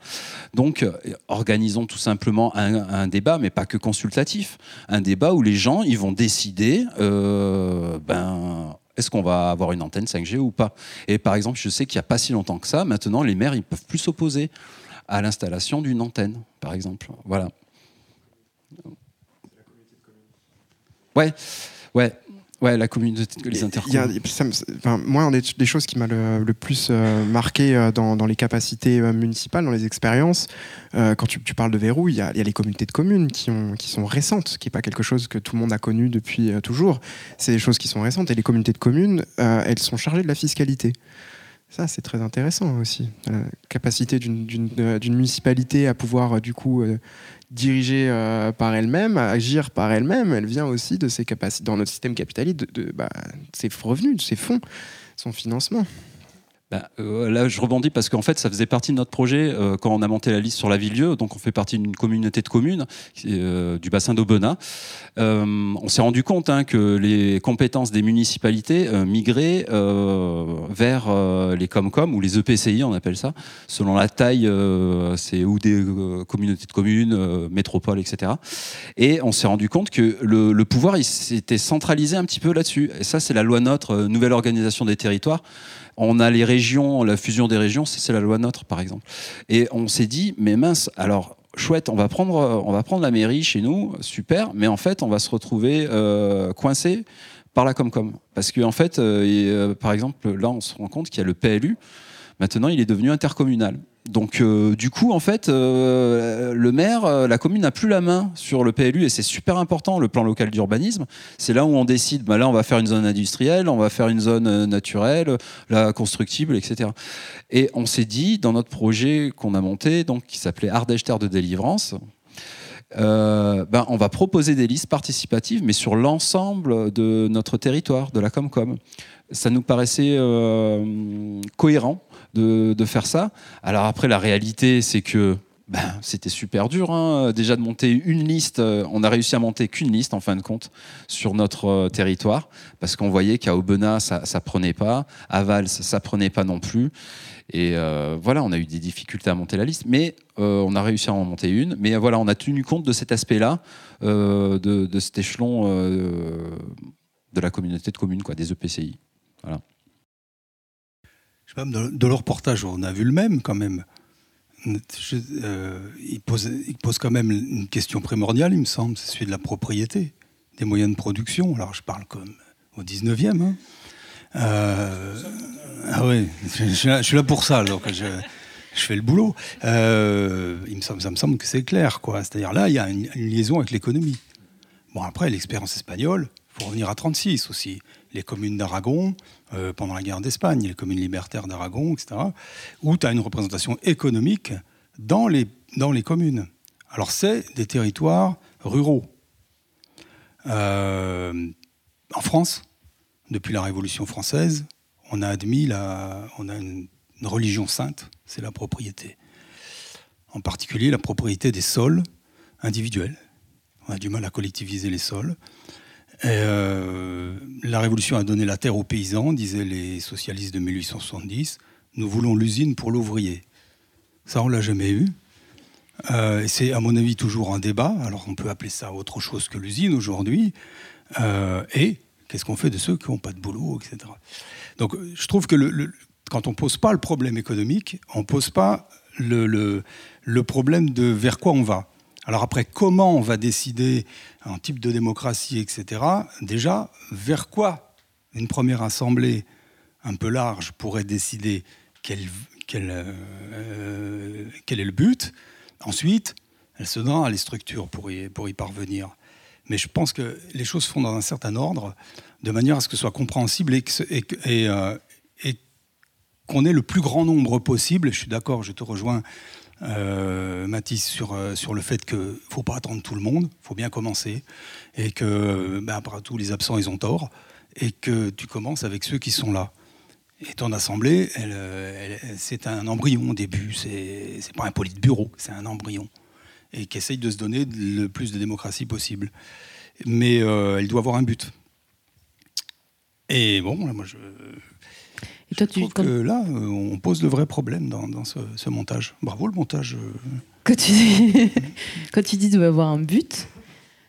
Donc, euh, organisons tout simplement un, débat, mais pas que consultatif, un débat où les gens ils vont décider, euh, ben, est-ce qu'on va avoir une antenne 5G ou pas Et par exemple, je sais qu'il n'y a pas si longtemps que ça, maintenant les maires ils peuvent plus s'opposer à l'installation d'une antenne, par exemple. Voilà. Ouais, ouais. Ouais, la communauté, les intercommuns. moi, une des, choses qui m'a le, plus euh, marqué euh, dans, les capacités euh, municipales, dans les expériences, quand tu, parles de verrou, il y, a, les communautés de communes qui, ont, qui sont récentes, qui n'est pas quelque chose que tout le monde a connu depuis toujours. C'est des choses qui sont récentes. Et les communautés de communes, elles sont chargées de la fiscalité. Ça, c'est très intéressant aussi. La capacité d'une municipalité à pouvoir, du coup, dirigée euh, par elle-même, agir par elle-même, elle vient aussi de ses capacités, dans notre système capitaliste, de, de bah, ses revenus, de ses fonds, son financement. Bah, euh, là, je rebondis parce qu'en fait, ça faisait partie de notre projet euh, quand on a monté la liste sur la Ville-Lieu. Donc, on fait partie d'une communauté de communes euh, du bassin d'Aubenas. on s'est rendu compte hein, que les compétences des municipalités migraient vers les Comcom ou les EPCI, on appelle ça, selon la taille, c'est ou des communautés de communes, métropoles, etc. Et on s'est rendu compte que le, le pouvoir, il s'était centralisé un petit peu là-dessus. Et ça, c'est la loi notre nouvelle organisation des territoires. On a les régions, la fusion des régions, c'est la loi NOTRe, par exemple. Et on s'est dit, mais mince, alors chouette, on va prendre, prendre la mairie chez nous, super, mais en fait, on va se retrouver euh, coincé par la Comcom. Parce qu'en en fait, euh, euh, par exemple, là, on se rend compte qu'il y a le PLU. Maintenant, il est devenu intercommunal. Donc, euh, du coup, en fait, euh, le maire, euh, la commune n'a plus la main sur le PLU et c'est super important, le plan local d'urbanisme. C'est là où on décide, bah là, on va faire une zone industrielle, on va faire une zone naturelle, la constructible, etc. Et on s'est dit, dans notre projet qu'on a monté, donc, qui s'appelait Ardèche Terre de Délivrance, ben, on va proposer des listes participatives, mais sur l'ensemble de notre territoire, de la Comcom. Ça nous paraissait cohérent de, faire ça. Alors après, la réalité, c'est que ben, c'était super dur hein. déjà de monter une liste. Euh, on a réussi à monter qu'une liste en fin de compte sur notre euh, territoire parce qu'on voyait qu'à Aubenas ça, ça prenait pas, à Vals ça prenait pas non plus. Et euh, voilà, on a eu des difficultés à monter la liste, mais on a réussi à en monter une. Mais voilà, on a tenu compte de cet aspect-là, de, de, cet échelon de la communauté de communes, quoi, des EPCI. Voilà de, leur reportage, on a vu le même quand même. il, pose, il pose quand même une question primordiale, il me semble, c'est celui de la propriété, des moyens de production. Alors je parle comme au 19e. Hein. ah oui, je, suis là pour ça, donc je, fais le boulot. semble, ça me semble que c'est clair, quoi. C'est-à-dire là, il y a une, une liaison avec l'économie. Bon, après, l'expérience espagnole, il faut revenir à 36 aussi. Les communes d'Aragon, euh, pendant la guerre d'Espagne, les communes libertaires d'Aragon, etc., où tu as une représentation économique dans les, communes. Alors, c'est des territoires ruraux. Euh, en France, depuis la Révolution française, on a admis la, on a une religion sainte, c'est la propriété. En particulier la propriété des sols individuels. On a du mal à collectiviser les sols. Euh, la Révolution a donné la terre aux paysans, disaient les socialistes de 1870. Nous voulons l'usine pour l'ouvrier. Ça, on l'a jamais eu. Euh, c'est, à mon avis, toujours un débat. Alors, on peut appeler ça autre chose que l'usine aujourd'hui. Euh, et qu'est-ce qu'on fait de ceux qui n'ont pas de boulot, etc. Donc, je trouve que quand on ne pose pas le problème économique, on ne pose pas le, problème de vers quoi on va. Alors après, comment on va décider un type de démocratie, etc. Déjà, vers quoi une première assemblée un peu large pourrait décider quel, euh, quel, est le but? Ensuite, elle se donnera les structures pour y, pour y parvenir. Mais je pense que les choses se font dans un certain ordre, de manière à ce que ce soit compréhensible et, euh, et qu'on ait le plus grand nombre possible. Je suis d'accord, je te rejoins euh, Mathis, sur, euh, sur le fait qu'il ne faut pas attendre tout le monde, il faut bien commencer, et que, ben, après tout, les absents, ils ont tort, et que tu commences avec ceux qui sont là. Et ton assemblée, elle, c'est un embryon au début, c'est, c'est pas un bureau, c'est un embryon, et qui essaye de se donner le plus de démocratie possible. Mais euh, elle doit avoir un but. Et bon, moi je, et toi, tu, que là, euh, on pose le vrai problème dans, ce, montage. Bravo le montage. Euh. Quand tu dis, quand tu dis avoir un but,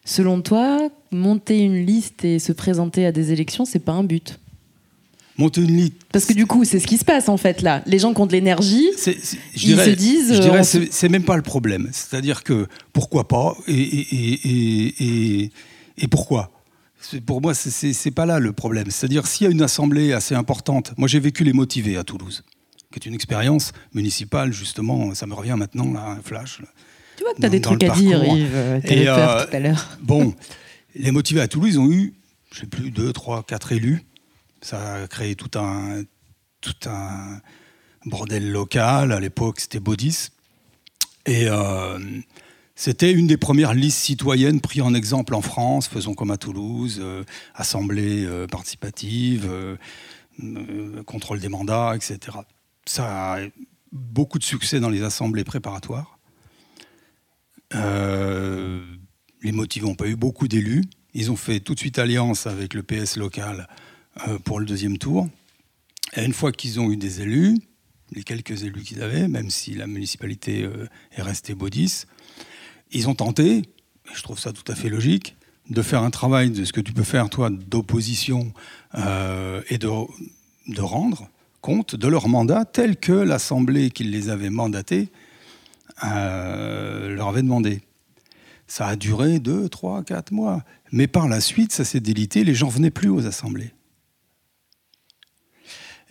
selon toi, monter une liste et se présenter à des élections, c'est pas un but monter une liste. Parce que du coup, c'est ce qui se passe en fait là. Les gens qui ont de l'énergie, ils se disent. Je dirais, euh, c'est même pas le problème. C'est-à-dire que pourquoi pas et, et, et, et pourquoi? Pour moi, c'est pas là le problème. C'est-à-dire, s'il y a une assemblée assez importante, moi j'ai vécu les motivés à Toulouse, qui est une expérience municipale, justement, ça me revient maintenant, là, un flash. tu vois que tu as des trucs à dire, Yves, euh, Et, euh, tout à l'heure. Bon, les motivés à Toulouse, ils ont eu, je sais plus, deux, trois, quatre élus. Ça a créé tout un, tout un bordel local. À l'époque, c'était Baudis. Et. Euh, c'était une des premières listes citoyennes prises en exemple en France, faisons comme à Toulouse, euh, assemblée euh, participative, euh, contrôle des mandats, etc. Ça a beaucoup de succès dans les assemblées préparatoires. les motivés n'ont pas eu beaucoup d'élus. Ils ont fait tout de suite alliance avec le PS local pour le deuxième tour. Et une fois qu'ils ont eu des élus, les quelques élus qu'ils avaient, même si la municipalité est restée Baudis, ils ont tenté, et je trouve ça tout à fait logique, de faire un travail de ce que tu peux faire, toi, d'opposition euh, et de, de rendre compte de leur mandat tel que l'Assemblée qui les avait mandatés euh, leur avait demandé. Ça a duré deux, trois, quatre mois. Mais par la suite, ça s'est délité, les gens venaient plus aux assemblées.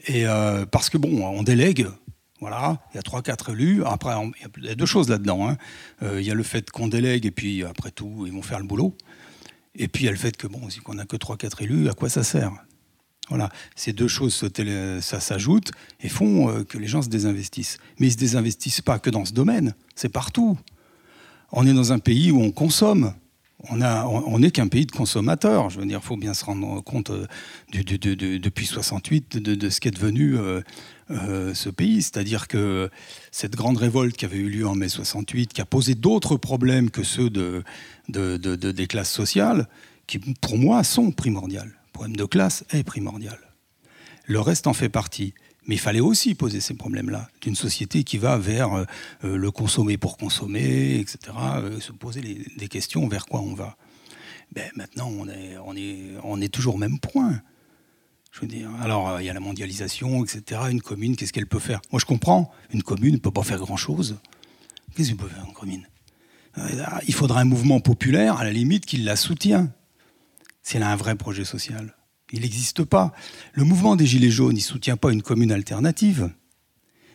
Et euh, parce que bon, on délègue, voilà, il y a trois, quatre élus. Après, il y a deux choses là-dedans. Hein. Euh, il y a le fait qu'on délègue et puis après tout, ils vont faire le boulot. Et puis il y a le fait que bon, si on n'a que trois, quatre élus, à quoi ça sert? Voilà, ces deux choses, ça s'ajoute et font euh, que les gens se désinvestissent. Mais ils se désinvestissent pas que dans ce domaine, c'est partout. On est dans un pays où on consomme on n'est qu'un pays de consommateurs. Je veux il faut bien se rendre compte euh, depuis 68 de, ce qu'est devenu euh, ce pays. C'est-à-dire que cette grande révolte qui avait eu lieu en mai 68, qui a posé d'autres problèmes que ceux des classes sociales, qui pour moi sont primordiales. Le problème de classe est primordial. Le reste en fait partie. Mais il fallait aussi poser ces problèmes-là, d'une société qui va vers euh, le consommer pour consommer, etc., euh, se poser des questions vers quoi on va. Ben, maintenant, on est, on, est, on est toujours au même point. Je veux dire, alors euh, il y a la mondialisation, etc. Une commune, qu'est-ce qu'elle peut faire? Moi, je comprends. Une commune ne peut pas faire grand-chose. Qu'est-ce qu'elle peut faire une commune? Euh, Il faudra un mouvement populaire, à la limite, qui la soutient. Elle a un vrai projet social. Il n'existe pas. Le mouvement des Gilets jaunes, il ne soutient pas une commune alternative.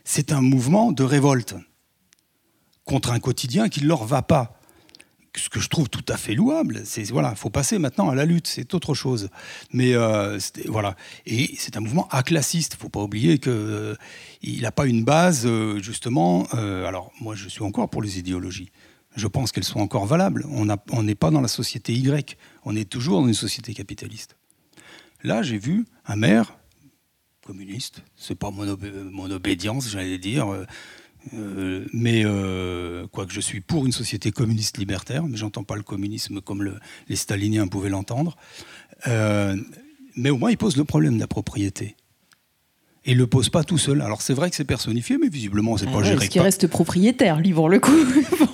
C'est un mouvement de révolte contre un quotidien qui ne leur va pas ce que je trouve tout à fait louable. C'est voilà, faut passer maintenant à la lutte, c'est autre chose. Mais euh, voilà, et c'est un mouvement aclassiste. Faut pas oublier que euh, il n'a pas une base euh, justement. euh, alors moi, je suis encore pour les idéologies. Je pense qu'elles sont encore valables. On n'est pas dans la société Y. On est toujours dans une société capitaliste. Là, j'ai vu un maire communiste. C'est pas mon, mon obédience, j'allais dire. Euh, mais euh, quoique je suis pour une société communiste libertaire, mais j'entends pas le communisme comme le- les staliniens pouvaient l'entendre. Euh, mais au moins, il pose le problème de la propriété. Et il le pose pas tout seul. Alors c'est vrai que c'est personnifié, mais visiblement c'est Ah pas ouais, géré Parce qu'il reste propriétaire, lui, pour le coup.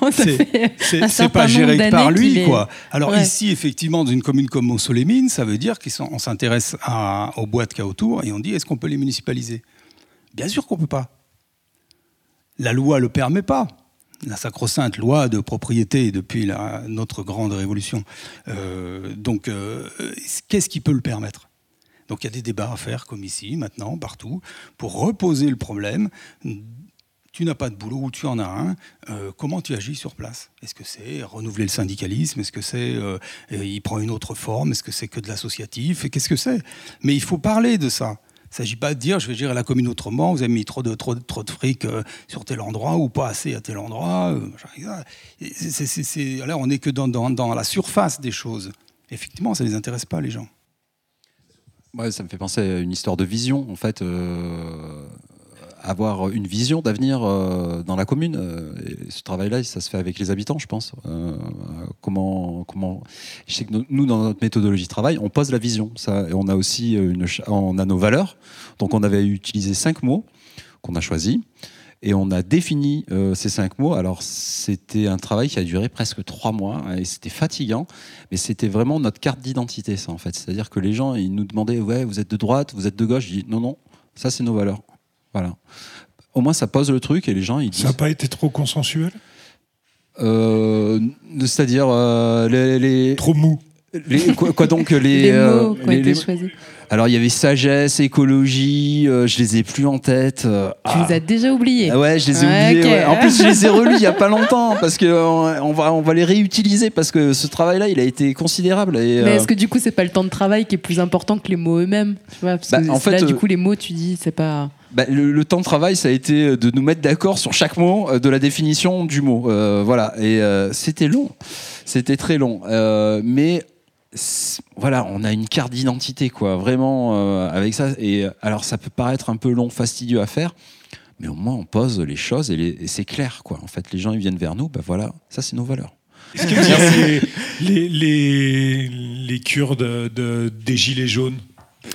Bon, C'est- pas géré par lui, est- quoi. Alors Ouais. ici, effectivement, dans une commune comme Montsolémine, ça veut dire qu'on s'intéresse aux boîtes qu'il y a autour et on dit est-ce qu'on peut les municipaliser? Bien sûr qu'on peut pas. La loi le permet pas. La sacro-sainte loi de propriété depuis la- notre grande révolution. Euh, donc, euh, qu'est-ce qui peut le permettre? Donc, il y a des débats à faire, comme ici, maintenant, partout, pour reposer le problème. Tu n'as pas de boulot ou tu en as un, euh, comment tu agis sur place? Est-ce que c'est renouveler le syndicalisme? Est-ce que c'est il prend une autre forme? Est-ce que c'est que de l'associatif? Qu'est-ce que c'est? Mais il faut parler de ça. Il ne s'agit pas de dire je vais gérer la commune autrement, vous avez mis trop de, trop, trop de fric euh, sur tel endroit ou pas assez à tel endroit. c'est- c'est- c'est- là, on n'est que dans, dans- dans la surface des choses. Effectivement, ça ne les intéresse pas, les gens. Ouais, ça me fait penser à une histoire de vision, en fait. euh, avoir une vision d'avenir euh, dans la commune. euh, ce travail-là, ça se fait avec les habitants, je pense. Euh, comment, comment Je sais que nous- dans notre méthodologie de travail, on pose la vision. Ça, on a aussi une, on a nos valeurs. Donc, on avait utilisé cinq mots qu'on a choisis. Et on a défini ces cinq mots. Alors, c'était un travail qui a duré presque trois mois et c'était fatigant, mais c'était vraiment notre carte d'identité, ça, en fait. C'est-à-dire que les gens, ils nous demandaient Ouais, vous êtes de droite, vous êtes de gauche. Je dis Non, non, ça, c'est nos valeurs. Voilà. Au moins, ça pose le truc et les gens, ils disent. Ça n'a pas été trop consensuel Euh, C'est-à-dire euh, les, les- Trop mou. Les, quoi, quoi donc les, Les euh, mots qui ont les- été les- choisis. Alors il y avait sagesse, écologie, euh, je les ai plus en tête. euh, Tu ah. les as déjà oubliés. Ah ouais, je les ai Ouais, oubliés. ouais. En plus, je les ai relus il y a pas longtemps parce que euh, on va on va les réutiliser parce que ce travail-là, il a été considérable. Et, Mais euh, est-ce que du coup, c'est pas le temps de travail qui est plus important que les mots eux-mêmes? Tu vois, parce Bah, que en fait, là, du euh, coup, les mots, tu dis, c'est pas. Bah, le, temps de travail, ça a été de nous mettre d'accord sur chaque mot, euh, de la définition du mot. Euh, voilà. Et euh, c'était long. C'était très long. Euh, mais voilà, on a une carte d'identité, quoi. Vraiment, euh, avec ça. Et euh, alors, ça peut paraître un peu long, fastidieux à faire. Mais au moins, on pose les choses et, c'est clair, quoi. En fait, les gens, ils viennent vers nous. Bah voilà, ça, c'est nos valeurs. Est-ce que les, les, les, de- des Gilets jaunes?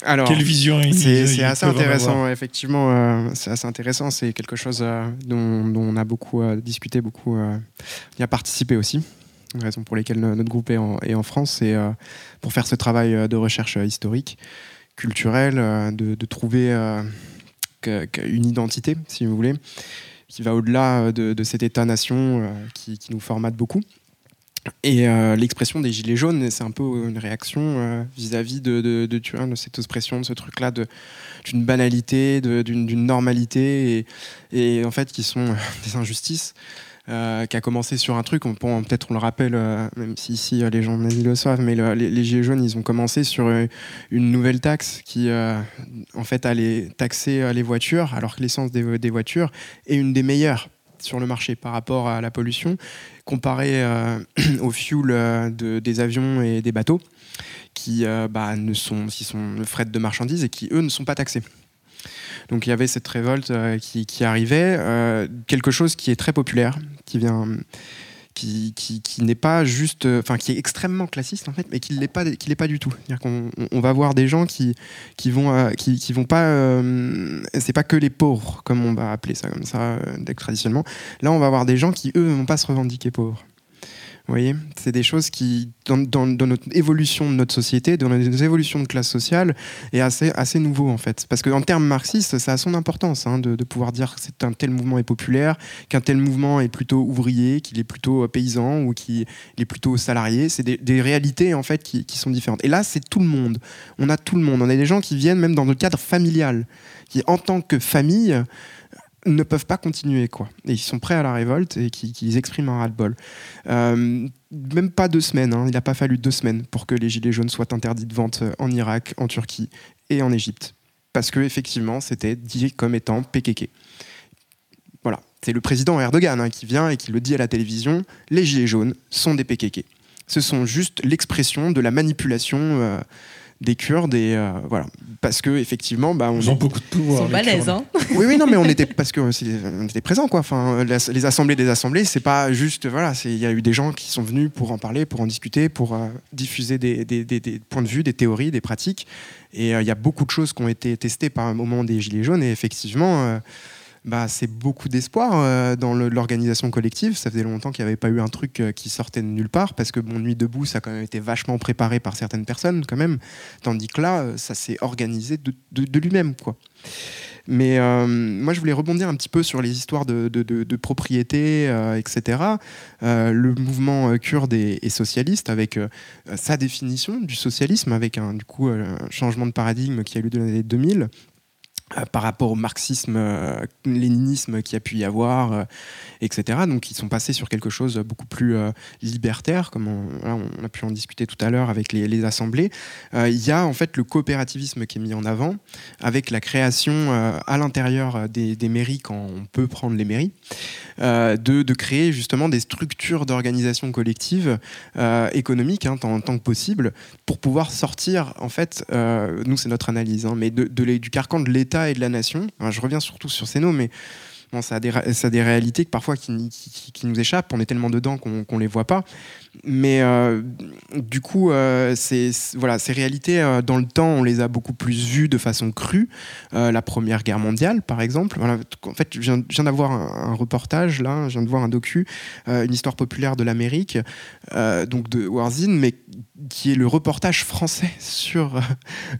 Alors, Quelle vision C'est assez intéressant, effectivement. euh, c'est assez intéressant. C'est quelque chose euh, dont, dont on a beaucoup euh, discuté, beaucoup y a participé aussi. Une raison pour laquelle no- notre groupe est en, est en France, c'est pour faire ce travail de recherche historique, culturelle, de, de trouver que- que- une identité, si vous voulez, qui va au-delà de, de cet État-nation qui, qui nous formate beaucoup. Et euh, l'expression des gilets jaunes, c'est un peu une réaction euh, vis-à-vis de, de, de, de cette expression, de ce truc-là, d'une banalité, d'une normalité, et, et en fait qui sont euh, des injustices. euh, qui a commencé sur un truc, peut-être on le rappelle, euh, même si ici euh, les gens le savent, mais le- les, Gilets jaunes, ils ont commencé sur euh, une nouvelle taxe qui, euh, en fait, allait taxer euh, les voitures, alors que l'essence des voitures est une des meilleures sur le marché par rapport à la pollution, comparé euh, au fuel euh, de- des avions et des bateaux, qui euh, bah, sont, qui sont de marchandises et qui, eux, ne sont pas taxés. Donc il y avait cette révolte qui, arrivait, quelque chose qui est très populaire, qui vient, qui, qui, qui n'est pas juste, enfin qui est extrêmement classiste en fait, mais qui l'est pas, qui l'est pas du tout. C'est-à-dire qu'on on- on va voir des gens qui, qui vont, euh, qui, qui vont pas, euh, c'est pas que les pauvres comme on va appeler ça comme ça euh, traditionnellement. Là on va voir des gens qui eux vont pas se revendiquer pauvres. Vous voyez, c'est des choses qui, dans, dans, notre évolution de notre société, dans notre évolution de classe sociale, est assez, assez nouveau en fait. Parce qu'en termes marxistes, ça a son importance hein, de, pouvoir dire que c'est un tel mouvement est populaire, qu'un tel mouvement est plutôt ouvrier, qu'il est plutôt paysan ou qu'il est plutôt salarié. C'est des, des, réalités en fait qui, qui sont différentes. Et là, c'est tout le monde. On a tout le monde. On a des gens qui viennent même dans le cadre familial, qui en tant que famille ne peuvent pas continuer quoi. Et ils sont prêts à la révolte et qui, qui expriment un ras-le-bol. Euh, même pas deux semaines, hein. il n'a pas fallu deux semaines pour que les gilets jaunes soient interdits de vente en Irak, en Turquie et en Égypte. Parce que effectivement, c'était dit comme étant PKK. Voilà, c'est le président Erdogan hein, qui vient et qui le dit à la télévision, les gilets jaunes sont des PKK. Ce sont juste l'expression de la manipulation euh, des Kurdes et euh, voilà. Parce que effectivement bah on ils ont beaucoup de pouvoir ils sont balèzes hein. Oui oui non mais on était parce que on était présents quoi. Enfin les assemblées des assemblées c'est pas juste voilà c'est il y a eu des gens qui sont venus pour en parler pour en discuter pour euh, diffuser des, des, des, des, points de vue des théories des pratiques. Et euh, il y a beaucoup de choses qui ont été testées par un moment des gilets jaunes. Et effectivement euh, bah, c'est beaucoup d'espoir euh, dans l'organisation collective. Ça faisait longtemps qu'il n'y avait pas eu un truc euh, qui sortait de nulle part, parce que mon Nuit debout, ça a quand même été vachement préparé par certaines personnes, quand même. Tandis que là, euh, ça s'est organisé de, lui-même, quoi. Mais moi, je voulais rebondir un petit peu sur les histoires de, propriété, etc. Le mouvement kurde est, socialiste avec sa définition du socialisme, avec un, du coup, un changement de paradigme qui a eu dans les années 2000 par rapport au marxisme, euh, léninisme qui a pu y avoir, euh, etc. Donc ils sont passés sur quelque chose beaucoup plus euh, libertaire, comme on, a pu en discuter tout à l'heure avec les, assemblées. il y a en fait le coopérativisme qui est mis en avant, avec la création à l'intérieur des, mairies, quand on peut prendre les mairies, de, créer justement des structures d'organisation collective économique hein, tant, que possible, pour pouvoir sortir, en fait, nous c'est notre analyse, hein, mais de, du carcan de l'État et de la nation. Je reviens surtout sur ces noms, mais ça, a des, réalités que parfois qui, nous échappent. On est tellement dedans qu'on ne les voit pas. Mais euh, du coup, euh, ces réalités, euh, dans le temps, on les a beaucoup plus vues de façon crue. La Première Guerre mondiale, par exemple. En fait, je viens, d'avoir un, reportage, là, je viens de voir un docu, une histoire populaire de l'Amérique, donc de Warzin, mais qui est le reportage français sur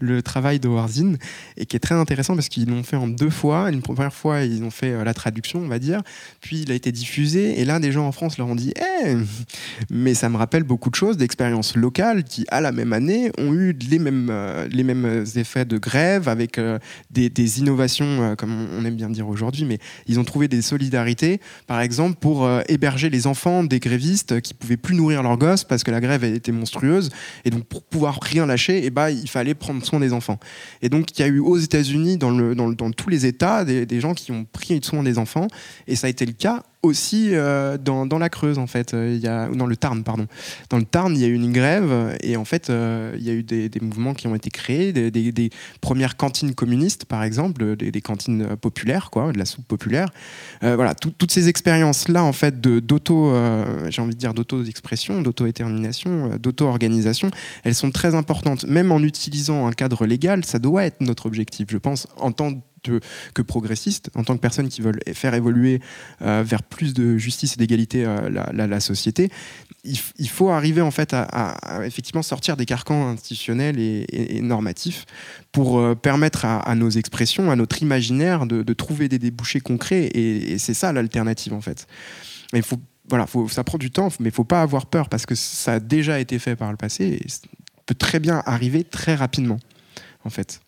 le travail de Warzin, et qui est très intéressant parce qu'ils l'ont fait en deux fois. Une première fois, ils ont fait la traduction, on va dire, puis il a été diffusé, et là, des gens en France leur ont dit «Eh, mais ça me rappelle beaucoup de choses, d'expériences locales qui, à la même année, ont eu les mêmes, euh, les mêmes effets de grève avec euh, des, des, innovations, euh, comme on aime bien dire aujourd'hui, mais ils ont trouvé des solidarités, par exemple, pour héberger les enfants des grévistes qui pouvaient plus nourrir leurs gosses parce que la grève était monstrueuse. Et donc, pour pouvoir rien lâcher, et eh ben, il fallait prendre soin des enfants. Et donc, il y a eu aux États-Unis, dans, le, dans, dans tous les États, des, des gens qui ont pris soin enfants. Et ça a été le cas aussi euh, dans, la Creuse en fait, euh, il y a, dans le Tarn pardon. Dans le Tarn, il y a eu une grève et en fait, euh, il y a eu des, mouvements qui ont été créés, des, premières cantines communistes par exemple, des, cantines populaires quoi, de la soupe populaire. Voilà, tout, toutes ces expériences là en fait d'auto, j'ai envie de dire d'auto expression, d'auto détermination, d'auto organisation, elles sont très importantes. Même en utilisant un cadre légal, ça doit être notre objectif, je pense, en tant que, que progressistes, en tant que personnes qui veulent faire évoluer euh, vers plus de justice et d'égalité euh, la, société, il, faut arriver en fait à, effectivement sortir des carcans institutionnels et, normatifs pour euh, permettre à, nos expressions, à notre imaginaire de, trouver des débouchés concrets et, c'est ça l'alternative en fait. Il faut voilà, ça prend du temps, mais il faut pas avoir peur parce que ça a déjà été fait par le passé et peut très bien arriver très rapidement en fait.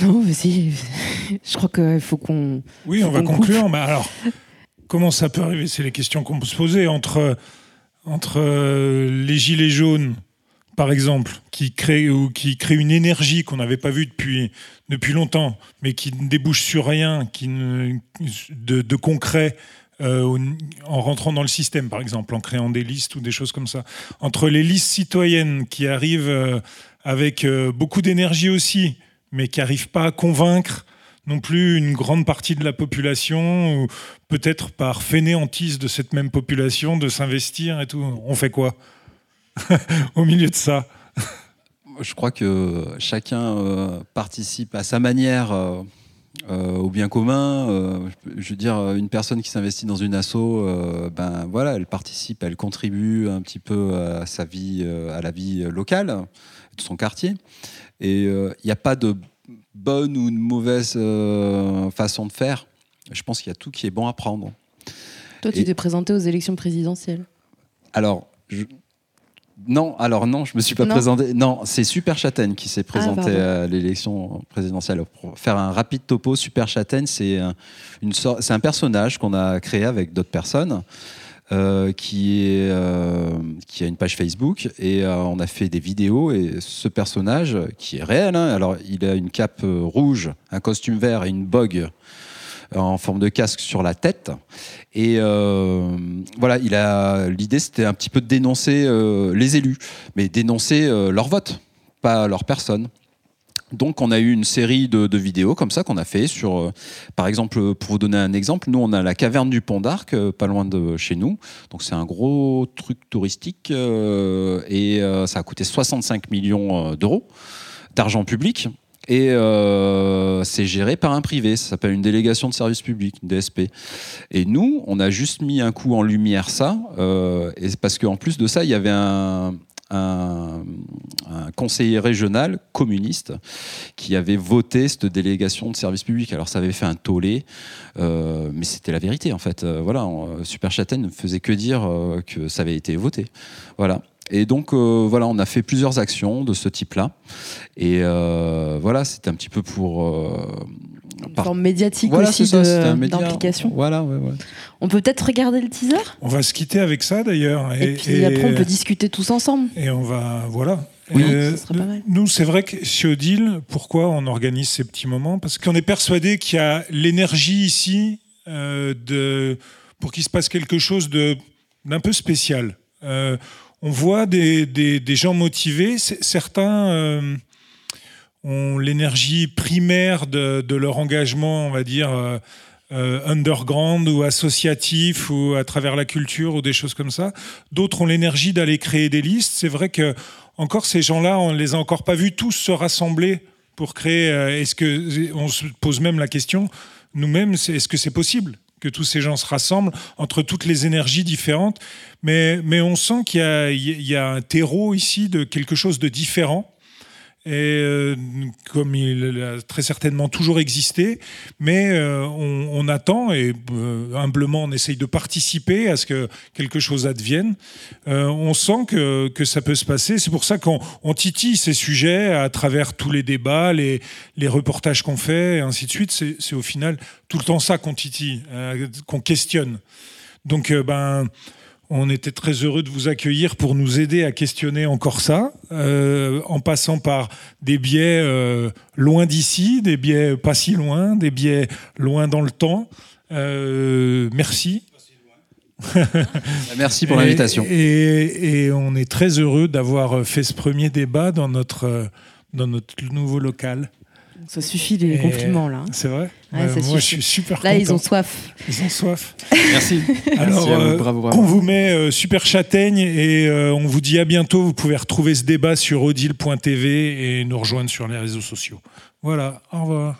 Non, vas-y. Je crois qu'il faut qu'on. Oui, on va conclure. Mais alors, comment ça peut arriver? C'est les questions qu'on peut se poser entre, entre euh, les gilets jaunes, par exemple, qui créent, ou qui créent une énergie qu'on n'avait pas vue depuis, depuis longtemps, mais qui ne débouche sur rien qui ne, de, de concret. Euh, en rentrant dans le système, par exemple, en créant des listes ou des choses comme ça. Entre les listes citoyennes qui arrivent euh, avec euh, beaucoup d'énergie aussi, mais qui n'arrivent pas à convaincre non plus une grande partie de la population, peut-être par fainéantise de cette même population, de s'investir et tout. On fait quoi au milieu de ça? Je crois que chacun euh, participe à sa manière euh, au bien commun. je veux dire, une personne qui s'investit dans une asso, ben voilà, elle participe, elle contribue un petit peu à sa vie, à la vie locale de son quartier. Et il n'y a pas de bonne ou de mauvaise façon de faire. Je pense qu'il y a tout qui est bon à prendre. Toi, tu t'es présenté aux élections présidentielles. Alors, non, alors non, je me suis pas présenté. Non, c'est Super Châtaigne qui s'est présenté ah, à l'élection présidentielle. Pour faire un rapide topo, Super Châtaigne, c'est une c'est un personnage qu'on a créé avec d'autres personnes. Euh, euh, qui a une page Facebook et euh, on a fait des vidéos et ce personnage qui est réel, hein, alors il a une cape rouge, un costume vert et une bogue en forme de casque sur la tête. Et voilà, il a l'idée, c'était un petit peu de dénoncer les élus, mais dénoncer leur vote, pas leur personne. Donc on a eu une série de, vidéos comme ça qu'on a fait sur, par exemple, pour vous donner un exemple, nous on a la caverne du Pont d'Arc, pas loin de chez nous. Donc c'est un gros truc touristique et ça a coûté 65 millions d'euros d'argent public. Et euh, c'est géré par un privé, ça s'appelle une délégation de service public, une DSP. Et nous, on a juste mis un coup en lumière ça, euh, et parce qu'en plus de ça, il y avait un, conseiller régional communiste qui avait voté cette délégation de service public. Alors ça avait fait un tollé, euh, mais c'était la vérité en fait. voilà, Super Châtaigne ne faisait que dire que ça avait été voté. Voilà. Et donc, euh, voilà, on a fait plusieurs actions de ce type-là. Et euh, voilà, c'est un petit peu pour. Euh, Une forme médiatique aussi d'implication. Voilà, On peut peut-être regarder le teaser? On va se quitter avec ça d'ailleurs. Et, puis après, on peut discuter tous ensemble. Et on va. Voilà. Oui, ça serait pas mal. Nous, c'est vrai que chez Odile, pourquoi on organise ces petits moments? Parce qu'on est persuadé qu'il y a l'énergie ici de, pour qu'il se passe quelque chose d'un peu spécial on voit des, gens motivés. Certains euh, ont l'énergie primaire de, leur engagement, on va dire, euh, euh, underground ou associatif ou à travers la culture ou des choses comme ça. D'autres ont l'énergie d'aller créer des listes. C'est vrai que encore ces gens-là, on ne les a encore pas vus tous se rassembler pour créer. est-ce que on se pose même la question nous-mêmes, est-ce que c'est possible que tous ces gens se rassemblent entre toutes les énergies différentes? Mais, mais on sent qu'il y, y, a un terreau ici de quelque chose de différent et euh, comme il a très certainement toujours existé, mais euh, on, attend et euh, humblement on essaye de participer à ce que quelque chose advienne. on sent que, que, ça peut se passer. C'est pour ça qu'on titille ces sujets à travers tous les débats, les, les reportages qu'on fait, et ainsi de suite. C'est au final tout le temps ça qu'on titille, qu'on questionne. Donc, ben on était très heureux de vous accueillir pour nous aider à questionner encore ça, euh, en passant par des biais euh, loin d'ici, des biais pas si loin, des biais loin dans le temps. Euh, merci. merci pour l'invitation. Et, et, on est très heureux d'avoir fait ce premier débat dans notre, dans notre nouveau local. Ça suffit des compliments là. Hein. C'est vrai. Bah, moi, je suis super là, content. Là, ils ont soif. Ils ont soif. Merci. Alors, euh, Bravo, bravo. on vous met euh, super châtaigne et euh, on vous dit à bientôt. Vous pouvez retrouver ce débat sur odile.tv et nous rejoindre sur les réseaux sociaux. Voilà. Au revoir.